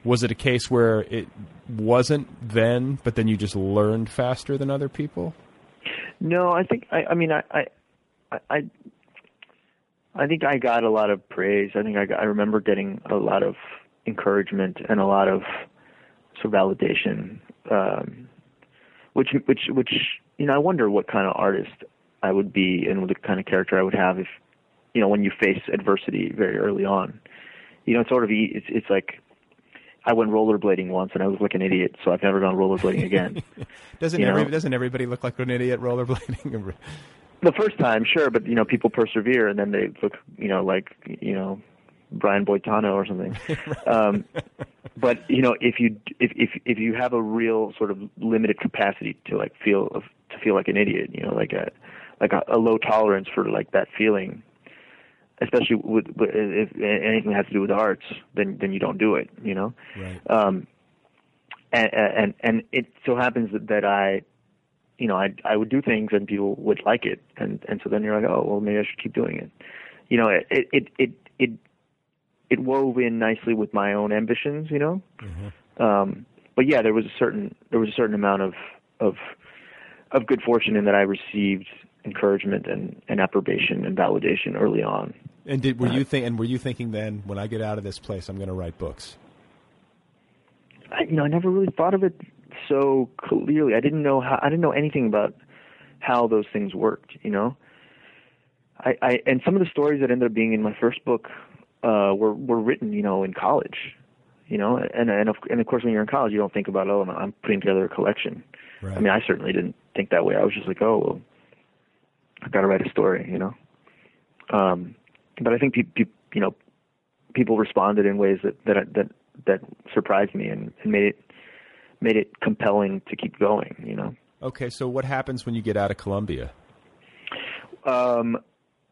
was it a case where it wasn't then, but then you just learned faster than other people? No, I think I. I mean, I, I, I- I, think I got a lot of praise. I think I, got, I remember getting a lot of encouragement and a lot of of validation, um, which, which, which, you know, I wonder what kind of artist I would be and the kind of character I would have if, you know, when you face adversity very early on. You know, it's sort of e- it's it's like I went rollerblading once and I looked like an idiot, so I've never gone rollerblading again. <laughs> Doesn't You every, know? doesn't everybody look like an idiot rollerblading? <laughs> the first time, sure, but you know, people persevere and then they look, you know, like you know, Brian Boitano or something. <laughs> um, but you know, if you if if if you have a real sort of limited capacity to like feel of to feel like an idiot, you know, like a like a, a low tolerance for like that feeling, especially with, with if anything has to do with arts, then then you don't do it, you know. Right. Um, and and and it so happens that, that I, you know, I I would do things and people would like it, and and so then you're like, oh well, maybe I should keep doing it. You know, it it it it it wove in nicely with my own ambitions, you know. Um, but yeah, there was a certain there was a certain amount of of of good fortune in that I received encouragement and, and approbation and validation early on. And did were you think? And were you thinking then, when I get out of this place, I'm going to write books? I, you know, I never really thought of it so clearly. I didn't know how. I didn't know anything about how those things worked. You know, I, I and some of the stories that ended up being in my first book uh, were were written, you know, in college. You know, and and of and of course, when you're in college, you don't think about oh, I'm putting together a collection. Right. I mean, I certainly didn't think that way. I was just like, oh, well, I got to write a story. You know, um, but I think pe- pe- you know people responded in ways that that that that surprised me and, and made it made it compelling to keep going. You know. Okay, so what happens when you get out of Columbia? Um,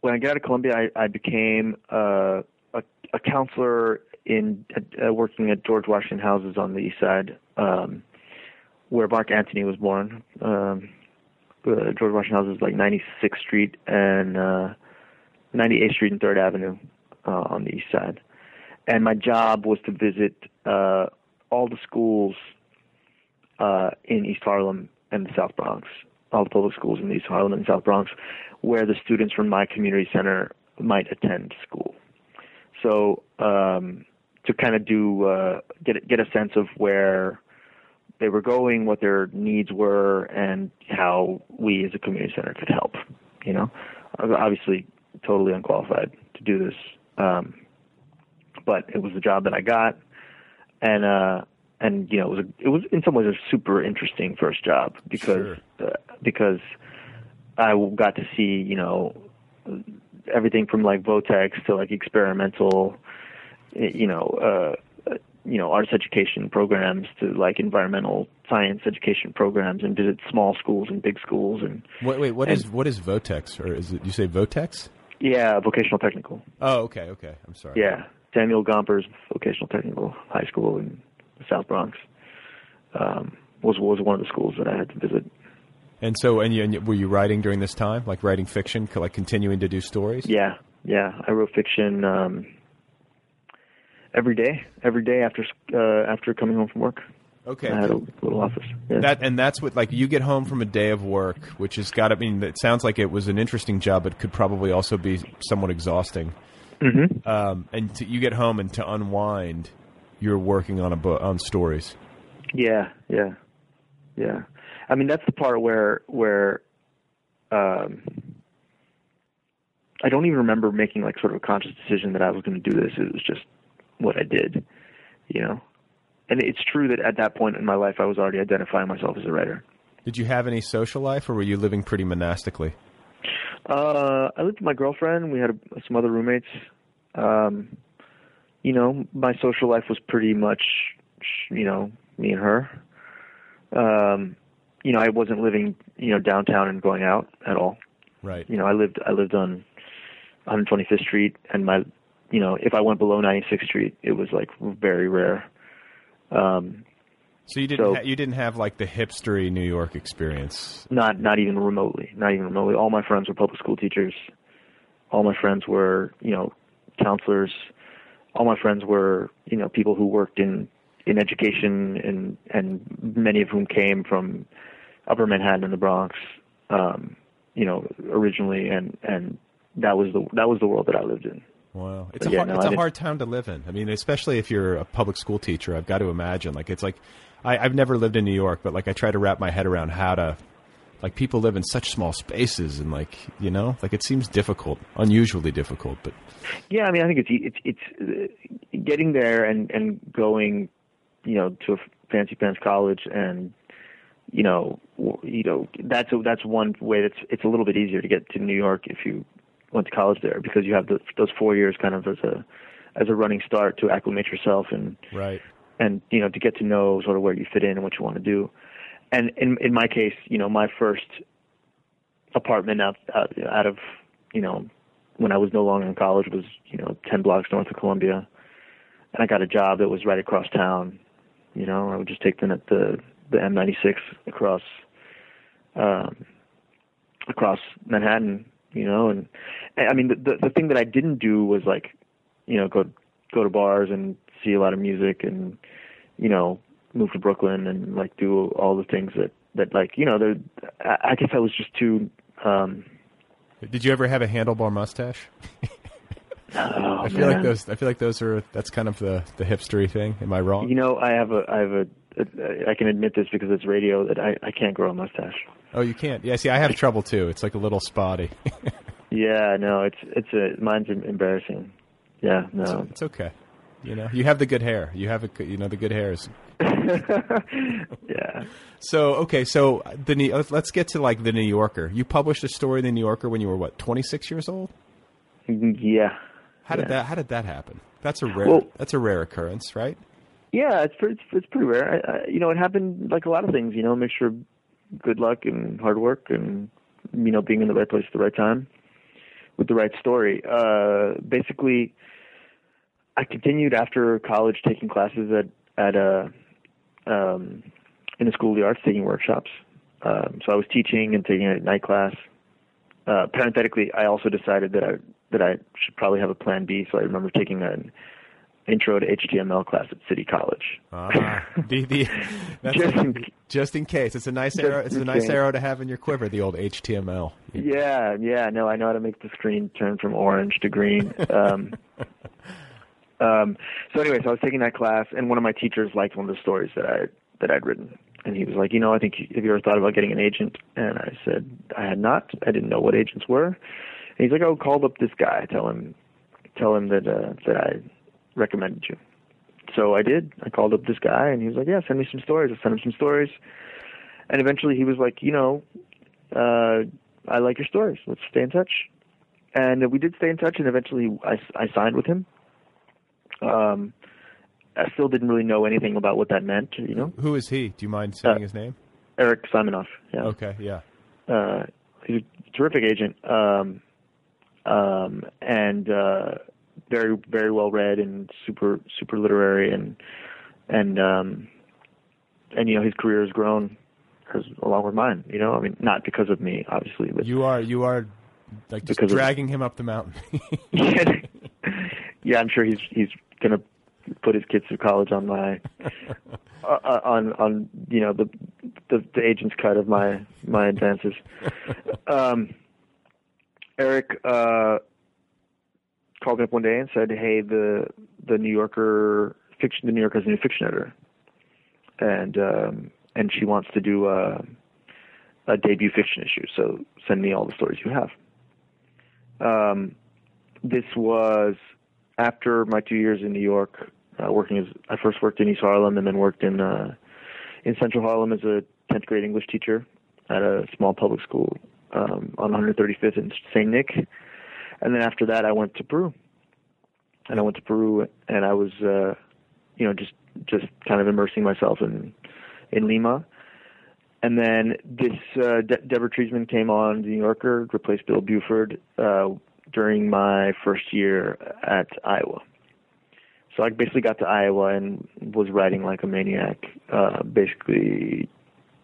when I got out of Columbia, I, I became uh, a, a counselor in uh, working at George Washington Houses on the East Side, um, where Marc Anthony was born. Um, uh, George Washington Houses is like 96th Street and uh, 98th Street and Third Avenue uh, on the East Side. And my job was to visit uh, all the schools uh, in East Harlem and the South Bronx, all the public schools in East Harlem and South Bronx, where the students from my community center might attend school. So um, to kind of do uh, get get a sense of where they were going, what their needs were, and how we as a community center could help. You know, I was obviously totally unqualified to do this, um, but it was the job that I got, and uh, and you know, it was a, it was in some ways a super interesting first job because Sure. uh, because I got to see you know everything from like Votex to like experimental, you know, uh, you know, arts education programs to like environmental science education programs, and visit small schools and big schools, and Wait, wait, what and- is what is Votex or is it you say Votex? yeah, vocational technical. Oh, okay, okay. I'm sorry. Yeah, Samuel Gompers Vocational Technical High School in the South Bronx um, was was one of the schools that I had to visit. And so, and, you, and were you writing during this time, like writing fiction, like continuing to do stories? Yeah, yeah. I wrote fiction um, every day, every day after uh, after coming home from work. Okay. I had a little office. Yeah. That and that's what like you get home from a day of work, which has got. to mean, it sounds like it was an interesting job, but could probably also be somewhat exhausting. Mhm. Um, and to, you get home and to unwind, you're working on a book on stories. Yeah, yeah, yeah. I mean, that's the part where where um, I don't even remember making like sort of a conscious decision that I was going to do this. It was just what I did, you know. And it's true that at that point in my life, I was already identifying myself as a writer. Did you have any social life, or were you living pretty monastically? Uh, I lived with my girlfriend. We had a, some other roommates. Um, you know, my social life was pretty much, you know, me and her. Um, you know, I wasn't living, you know, downtown and going out at all. Right. You know, I lived I lived on 125th Street, and my, you know, if I went below 96th Street, it was like very rare. Um, So you didn't So- ha- you didn't have like the hipstery New York experience. Not not even remotely. Not even remotely. All my friends were public school teachers. All my friends were, you know, counselors. All my friends were, you know, people who worked in in education and and many of whom came from upper Manhattan and the Bronx. Um, you know, originally and and that was the that was the world that I lived in. Wow, it's But a yeah, hard, no, it's I a hard town to live in. I mean, especially if you're a public school teacher. I've got to imagine like it's like I, I've never lived in New York, but like I try to wrap my head around how to like people live in such small spaces and like you know like it seems difficult, unusually difficult. But Yeah, I mean, I think it's it's it's uh, getting there and and going, you know, to a fancy pants college and you know, w- you know, that's a, that's one way that's it's a little bit easier to get to New York if you went to college there because you have the, those four years kind of as a as a running start to acclimate yourself and right, and you know to get to know sort of where you fit in and what you want to do. And in in my case, you know, my first apartment out out, out of you know when I was no longer in college was you know ten blocks north of Columbia, and I got a job that was right across town. You know, I would just take the the the M96 across um, across Manhattan. You know, and, and I mean the, the the thing that I didn't do was like you know go go to bars and see a lot of music and you know move to Brooklyn and like do all the things that that like you know the I, I guess I was just too um did you ever have a handlebar mustache? <laughs> oh, I feel like those. I feel like those are. That's kind of the the hipstery thing. Am I wrong? You know, I have a, I have a I can admit this because it's radio that I, I can't grow a mustache. Oh, you can't. Yeah. See, I have trouble too. It's like a little spotty. <laughs> Yeah, no, it's, it's a, mine's embarrassing. Yeah, no. It's okay. You know, you have the good hair. You have a, you know, the good hairs. <laughs> yeah. So okay, so the New- let's- let's get to like the New Yorker. You published a story in the New Yorker when you were what, twenty six years old? Mm, yeah. How did Yeah. that How did that happen? That's a rare. Well- that's a rare occurrence, right? Yeah, it's pretty, it's, pretty rare. I, I, you know, it happened like a lot of things. You know, mixture of good luck and hard work, and you know, being in the right place at the right time with the right story. Uh, basically, I continued after college taking classes at at a um, in the School of the Arts, taking workshops. Um, so I was teaching and taking a night class. Uh, parenthetically, I also decided that I that I should probably have a plan B. So I remember taking an intro to HTML class at City College. Ah, the, the, <laughs> Just a- in- just in case. It's a nice arrow. It's a nice case. arrow to have in your quiver. The old HTML. Yeah, yeah, no, I know how to make the screen turn from orange to green. Um, <laughs> um, so anyway, so I was taking that class, and one of my teachers liked one of the stories that I that I'd written, and he was like, you know, I think have you ever thought about getting an agent? And I said I had not. I didn't know what agents were. And he's like, oh, call up this guy. Tell him, tell him that uh, that I recommended you. So I did. I called up this guy, and he was like, yeah, send me some stories. I sent him some stories, and eventually he was like, you know, uh, I like your stories. Let's stay in touch. And we did stay in touch, and eventually I, I signed with him. Um, I still didn't really know anything about what that meant, you know. Who is he? Do you mind saying Uh, his name? Eric Simonoff. Yeah. Okay, yeah. Uh, he's a terrific agent, um, um, and uh, very very well read and super super literary and and um, and you know his career has grown as along with mine. You know, I mean, not because of me, obviously, but You are you are like just Because of- dragging him up the mountain. <laughs> yeah, I'm sure he's he's gonna put his kids through college on my <laughs> uh, uh, on on you know the, the the agent's cut of my my advances. <laughs> Um, Eric uh, called me up one day and said, "Hey, the the New Yorker fiction, the New Yorker has a new fiction editor, and um, and she wants to do a, a debut fiction issue. So send me all the stories you have." Um, this was after my two years in New York, uh, working as I first worked in East Harlem and then worked in uh, in Central Harlem as a 10th grade English teacher at a small public school um, on 135th and St. Nick. And then after that, I went to Peru. And I went to Peru, and I was, uh, you know, just just kind of immersing myself in in Lima. And then this uh, De- Deborah Treisman came on The New Yorker, replaced Bill Buford uh, during my first year at Iowa. So I basically got to Iowa and was writing like a maniac, uh, basically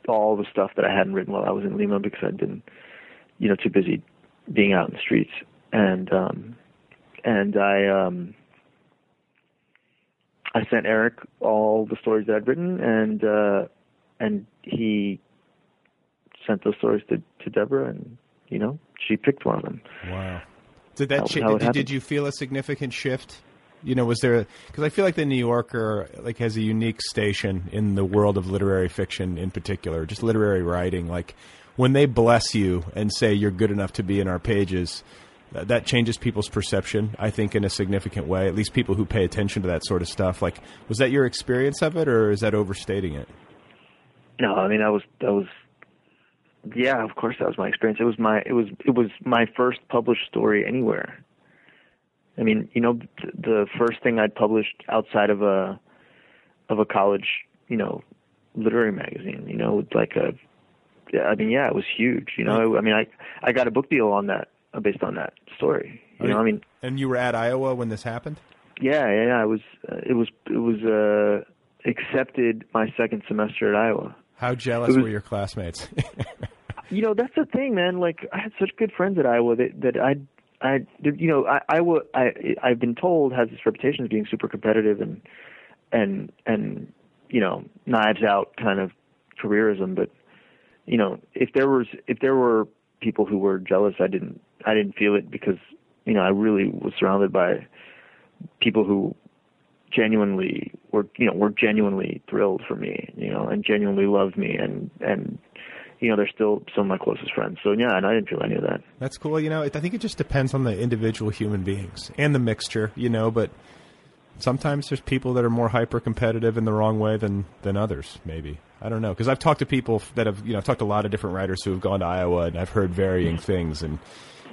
all the stuff that I hadn't written while I was in Lima because I'd been, you know, too busy being out in the streets. And um, and I um, I sent Eric all the stories that I'd written, and uh, and he sent those stories to to Deborah, and you know, she picked one of them. Wow. Did that cha- did, did you feel a significant shift? You know, was there because I feel like the New Yorker like has a unique station in the world of literary fiction in particular, just literary writing. Like when they bless you and say you're good enough to be in our pages, that, changes people's perception. I think in a significant way. At least people who pay attention to that sort of stuff. Like, was that your experience of it, or is that overstating it? No, I mean that was that was yeah, of course that was my experience. It was my it was it was my first published story anywhere. I mean, you know, th- the first thing I'd published outside of a of a college, you know, literary magazine, you know, with like a, I mean, yeah, it was huge, you know. I mean, I I got a book deal on that based on that story. You know, I mean, and you were at Iowa when this happened. yeah, yeah, yeah, it was uh, it was it was uh accepted my second semester at Iowa. How jealous was- were your classmates? <laughs> you know that's the thing man like i had such good friends at iowa that that i i you know i iowa i i've been told has this reputation of being super competitive and and and you know knives out kind of careerism but you know if there was if there were people who were jealous i didn't i didn't feel it because you know i really was surrounded by people who genuinely were you know were genuinely thrilled for me you know and genuinely loved me and and you know they're still some of my closest friends so yeah and i didn't feel any of that That's cool. You know, it, I think it just depends on the individual human beings and the mixture, you know, but sometimes there's people that are more hyper competitive in the wrong way than, than others, maybe. I don't know. Because I've talked to people that have, you know, I've talked to a lot of different writers who have gone to Iowa and I've heard varying things. And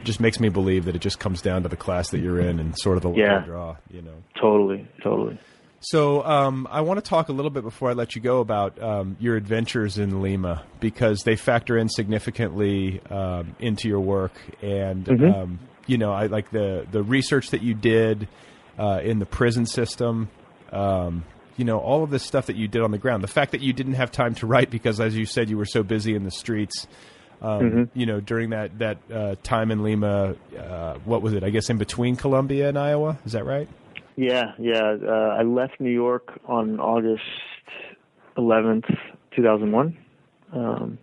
just makes me believe that it just comes down to the class that you're in and sort of the Yeah. draw, you know. totally totally So um, I want to talk a little bit before I let you go about um, your adventures in Lima because they factor in significantly um, into your work, and Mhm. um, you know I like the the research that you did uh, in the prison system. Um, you know all of this stuff that you did on the ground. The fact that you didn't have time to write because, as you said, you were so busy in the streets. Um, Mhm. You know, during that that uh, time in Lima, uh, what was it? I guess in between Columbia and Iowa. Is that right? yeah yeah uh, i left new york on august 11th 2001 um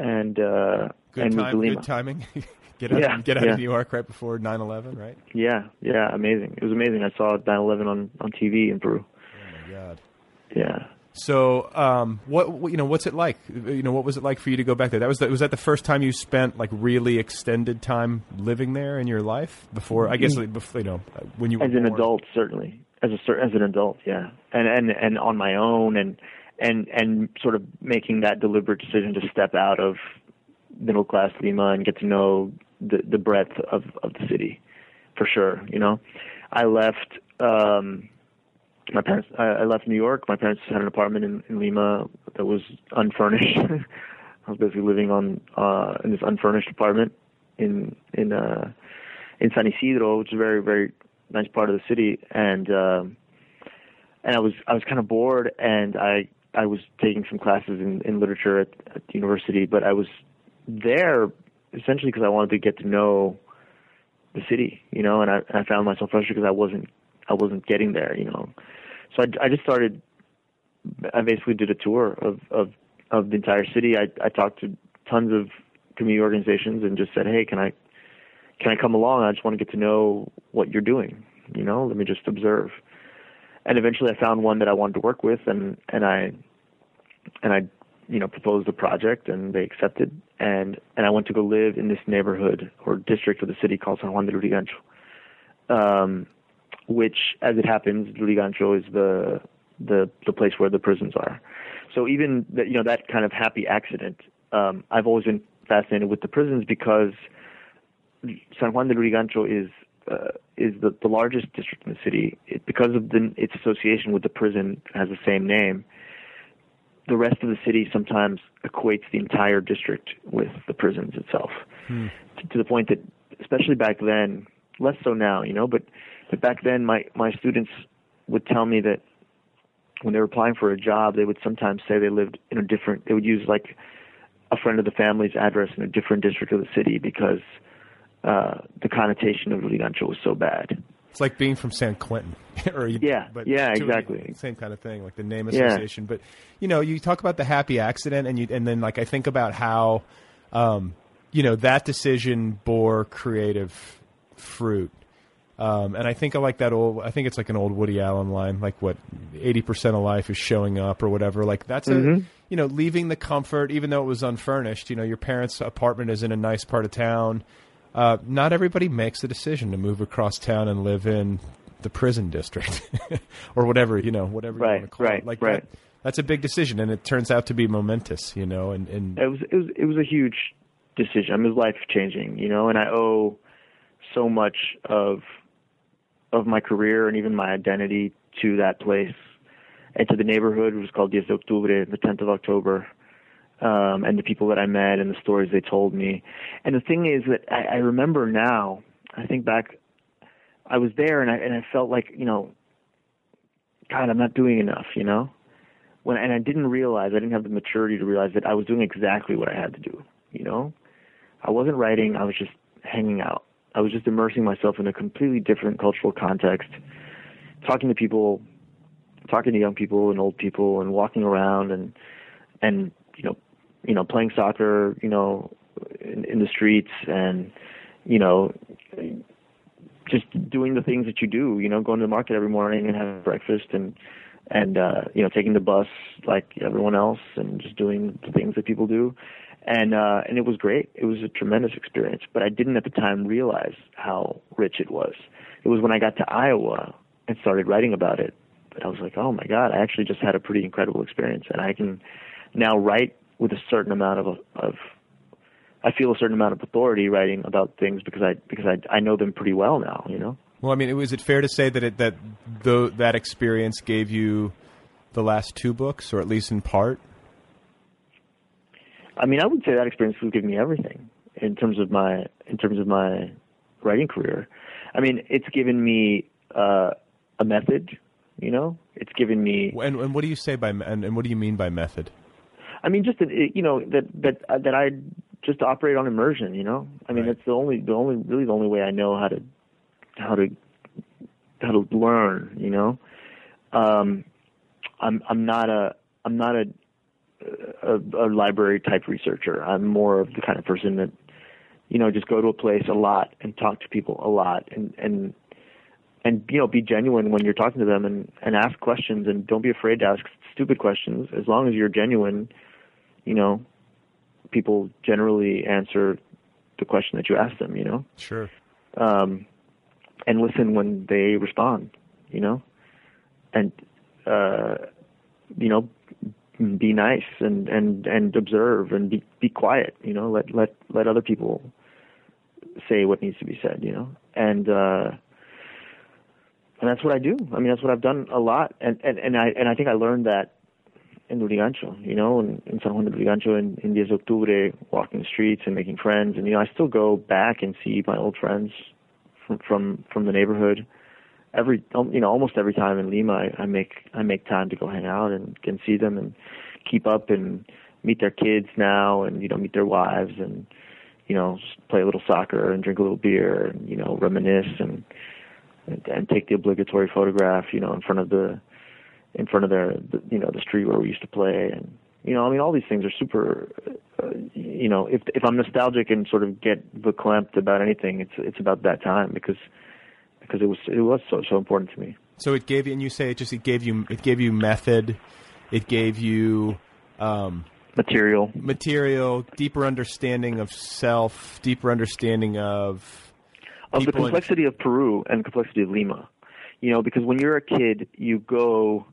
and uh Good and time, Lima. good timing. <laughs> get out, Yeah, get out yeah. of New York right before 9/11, right? yeah yeah amazing it was amazing i saw 9/11 on on tv in peru Oh my god. yeah So, um, what what- you know, what's it like? You know, what was it like for you to go back there? That was the, was that the first time you spent like really extended time living there in your life before? I guess like, before, you know when you were as an born. adult certainly as a as an adult yeah and and and on my own and and and sort of making that deliberate decision to step out of middle class Lima and get to know the the breadth of of the city for sure you know I left um my parents I, I left New York. My parents had an apartment in, in Lima that was unfurnished. <laughs> I was basically living on uh in this unfurnished apartment in in uh in San Isidro which is a very very nice part of the city. And um and I was I was kind of bored and I I was taking some classes in, in literature at, at the university. But I was there essentially because I wanted to get to know the city you know and I I found myself frustrated because I wasn't I wasn't getting there you know so I I just started I basically did a tour of of of the entire city I I talked to tons of community organizations and just said hey can I can I come along? I just want to get to know what you're doing. You know, let me just observe. And eventually, I found one that I wanted to work with, and and I and I you know proposed a project, and they accepted. And and I went to go live in this neighborhood or district of the city called San Juan de Lurigancho, um, which, as it happens, Lurigancho is the the the place where the prisons are. So even that you know that kind of happy accident, um, I've always been fascinated with the prisons because San Juan de Lurigancho is uh, is the, the largest district in the city it, because of the, its association with the prison has the same name. The rest of the city sometimes equates the entire district with the prisons itself, Hmm. to, to the point that, especially back then, less so now, you know, but but back then, my my students would tell me that when they were applying for a job, they would sometimes say they lived in a different. They would use like a friend of the family's address in a different district of the city because uh, the connotation of Lurigancho was so bad. It's like being from San Quentin, <laughs> or you, Yeah, but yeah, exactly. same kind of thing, like the name Yeah. association. But you know, you talk about the happy accident, and you and then like I think about how, um, you know, that decision bore creative fruit. Um, and I think I like that old. I think it's like an old Woody Allen line, like what eighty percent of life is showing up or whatever. Like that's a Mhm. you know leaving the comfort, even though it was unfurnished. You know, your parents' apartment is in a nice part of town. Uh, not everybody makes the decision to move across town and live in the prison district <laughs> or whatever you know, whatever you want to call right, it. Like right. that, that's a big decision, and it turns out to be momentous. You know, and, and It was it was it was a huge decision. I mean, it was life changing, you know, and I owe so much of of my career and even my identity to that place and to the neighborhood, which was called Diez de Octubre, the 10th of October, um, and the people that I met and the stories they told me. And the thing is that I, I remember now, I think back, I was there and I and I felt like you know, God, I'm not doing enough, you know. When and I didn't realize, I didn't have the maturity to realize that I was doing exactly what I had to do, you know. I wasn't writing, I was just hanging out. I was just immersing myself in a completely different cultural context, talking to people, talking to young people and old people, and walking around and and you know, you know, playing soccer, you know, in, in the streets, and you know, just doing the things that you do. You know, going to the market every morning and having breakfast and and uh, you know, taking the bus like everyone else, and just doing the things that people do. And uh and it was great. It was a tremendous experience but i didn't at the time realize how rich it was. It was when i got to iowa and started writing about it that i was like oh my god i actually just had a pretty incredible experience. And i can now write with a certain amount of of i feel a certain amount of authority writing about things because i because i i know them pretty well now you know well, I mean, was it fair to say that it that though that experience gave you the last two books, or at least in part? I mean, I would say that experience would give me everything in terms of my in terms of my writing career. I mean, it's given me uh, a method. You know, it's given me. And, and what do you say by and, and what do you mean by method? I mean, just that you know that that uh, that I just operate on immersion. You know, I mean, that's the only the only really the only way I know how to how to how to learn. You know, um, I'm I'm not a I'm not a a, a library type researcher. I'm more of the kind of person that, you know, just go to a place a lot and talk to people a lot and and and you know be genuine when you're talking to them and and ask questions and don't be afraid to ask stupid questions. As long as you're genuine, you know, people generally answer the question that you ask them. You know. Sure. Um, and listen when they respond. You know, and uh, you know, be nice and and and observe and be be quiet. You know, let let let other people say what needs to be said. You know, and uh, and that's what I do. I mean, that's what I've done a lot, and and and I and I think I learned that in Lurigancho, you know, in, in San Juan de Lurigancho in, in Diez Octubre, walking the streets and making friends, and you know, I still go back and see my old friends from from from the neighborhood. Every you know, almost every time in Lima, I, I make I make time to go hang out and can see them and keep up and meet their kids now, and you know, meet their wives and you know, play a little soccer and drink a little beer and you know, reminisce and and, and take the obligatory photograph, you know, in front of the in front of their the, you know the street where we used to play and you know I mean all these things are super uh, you know if if I'm nostalgic and sort of get verklempt about anything it's it's about that time because because it was it was so so important to me. So it gave you, and you say it just it gave you it gave you method, it gave you um, material, material, deeper understanding of self, deeper understanding of of the complexity in... of Peru and the complexity of Lima. You know, because when you're a kid, you go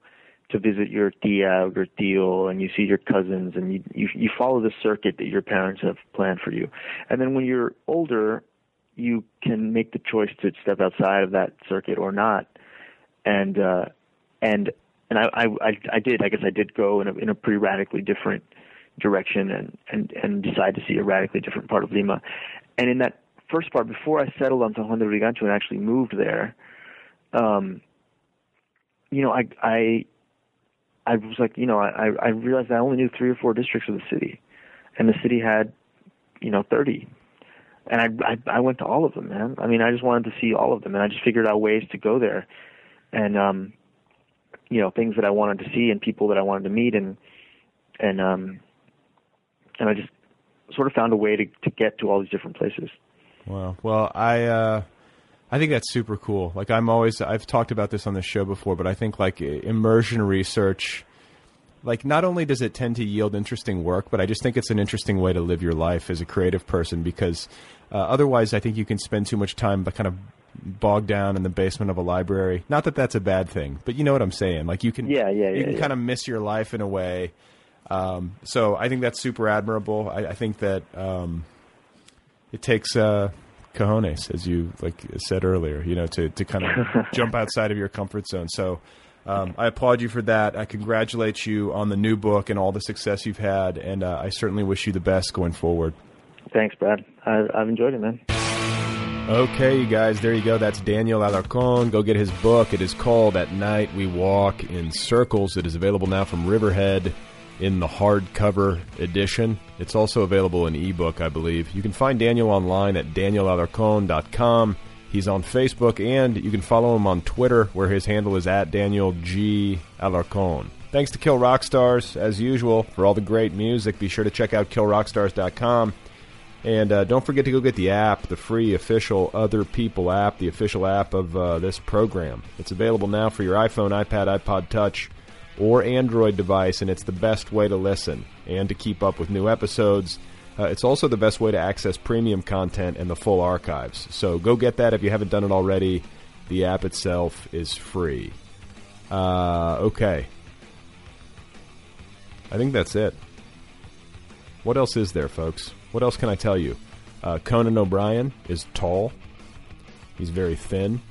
to visit your tia or your tío and you see your cousins and you, you you follow the circuit that your parents have planned for you. And then when you're older, you can make the choice to step outside of that circuit or not. And uh and and I I I did I guess I did go in a in a pretty radically different direction and and and decide to see a radically different part of Lima. And in that first part before I settled on San Juan de Lurigancho and actually moved there, um you know, I I I was like, you know, I, I realized I only knew three or four districts of the city, and the city had, you know, thirty, and I, I I went to all of them, man. I mean, I just wanted to see all of them, and I just figured out ways to go there, and um, you know, things that I wanted to see and people that I wanted to meet, and and um, and I just sort of found a way to to get to all these different places. Wow. Well, I uh, I think that's super cool. Like I'm always I've talked about this on the show before, but I think like immersion research like not only does it tend to yield interesting work, but I just think it's an interesting way to live your life as a creative person because uh, otherwise I think you can spend too much time but kind of bogged down in the basement of a library. Not that that's a bad thing, but you know what I'm saying. Like you can yeah, yeah, you yeah, can yeah. kind of miss your life in a way. Um, so I think that's super admirable. I, I think that um, it takes uh, cojones, as you like said earlier, you know, to, to kind of <laughs> jump outside of your comfort zone. So um, I applaud you for that. I congratulate you on the new book and all the success you've had, and uh, I certainly wish you the best going forward. Thanks, Brad. I, I've enjoyed it, man. Okay, you guys, there you go. That's Daniel Alarcón. Go get his book. It is called At Night We Walk in Circles. It is available now from Riverhead in the hardcover edition. It's also available in ebook, I believe. You can find Daniel online at danielalarcon.com. He's on Facebook, and you can follow him on Twitter, where his handle is at Daniel G. Alarcon. Thanks to Kill Rock Stars, as usual, for all the great music. Be sure to check out killrockstars.com. And uh, don't forget to go get the app, the free official Other People app, the official app of uh, this program. It's available now for your iPhone, iPad, iPod Touch, or Android device, and it's the best way to listen and to keep up with new episodes. Uh, it's also the best way to access premium content and the full archives. So go get that if you haven't done it already. The app itself is free. Uh, okay. I think that's it. What else is there, folks? What else can I tell you? Uh, Conan O'Brien is tall. He's very thin.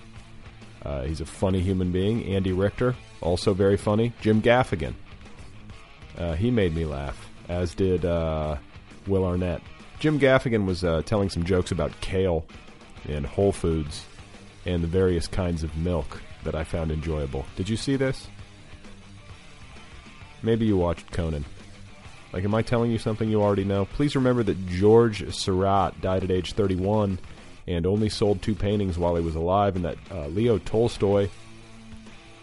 Uh, he's a funny human being. Andy Richter, also very funny. Jim Gaffigan. Uh, he made me laugh, as did uh, Will Arnett. Jim Gaffigan was uh, telling some jokes about kale and Whole Foods and the various kinds of milk that I found enjoyable. Did you see this? Maybe you watched Conan. Like, am I telling you something you already know? Please remember that George Seurat died at age 31 and only sold two paintings while he was alive, and that uh, Leo Tolstoy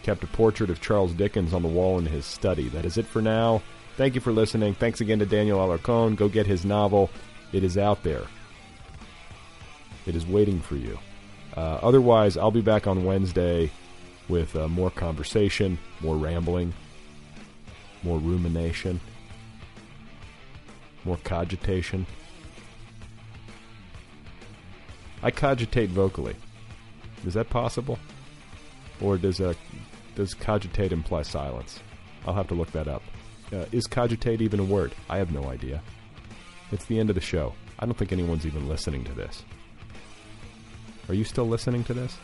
kept a portrait of Charles Dickens on the wall in his study. That is it for now. Thank you for listening. Thanks again to Daniel Alarcón. Go get his novel. It is out there. It is waiting for you. Uh, otherwise, I'll be back on Wednesday with uh, more conversation, more rambling, more rumination, more cogitation. I cogitate vocally. Is that possible? Or does uh, does cogitate imply silence? I'll have to look that up. Uh, is cogitate even a word? I have no idea. It's the end of the show. I don't think anyone's even listening to this. Are you still listening to this?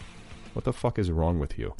What the fuck is wrong with you?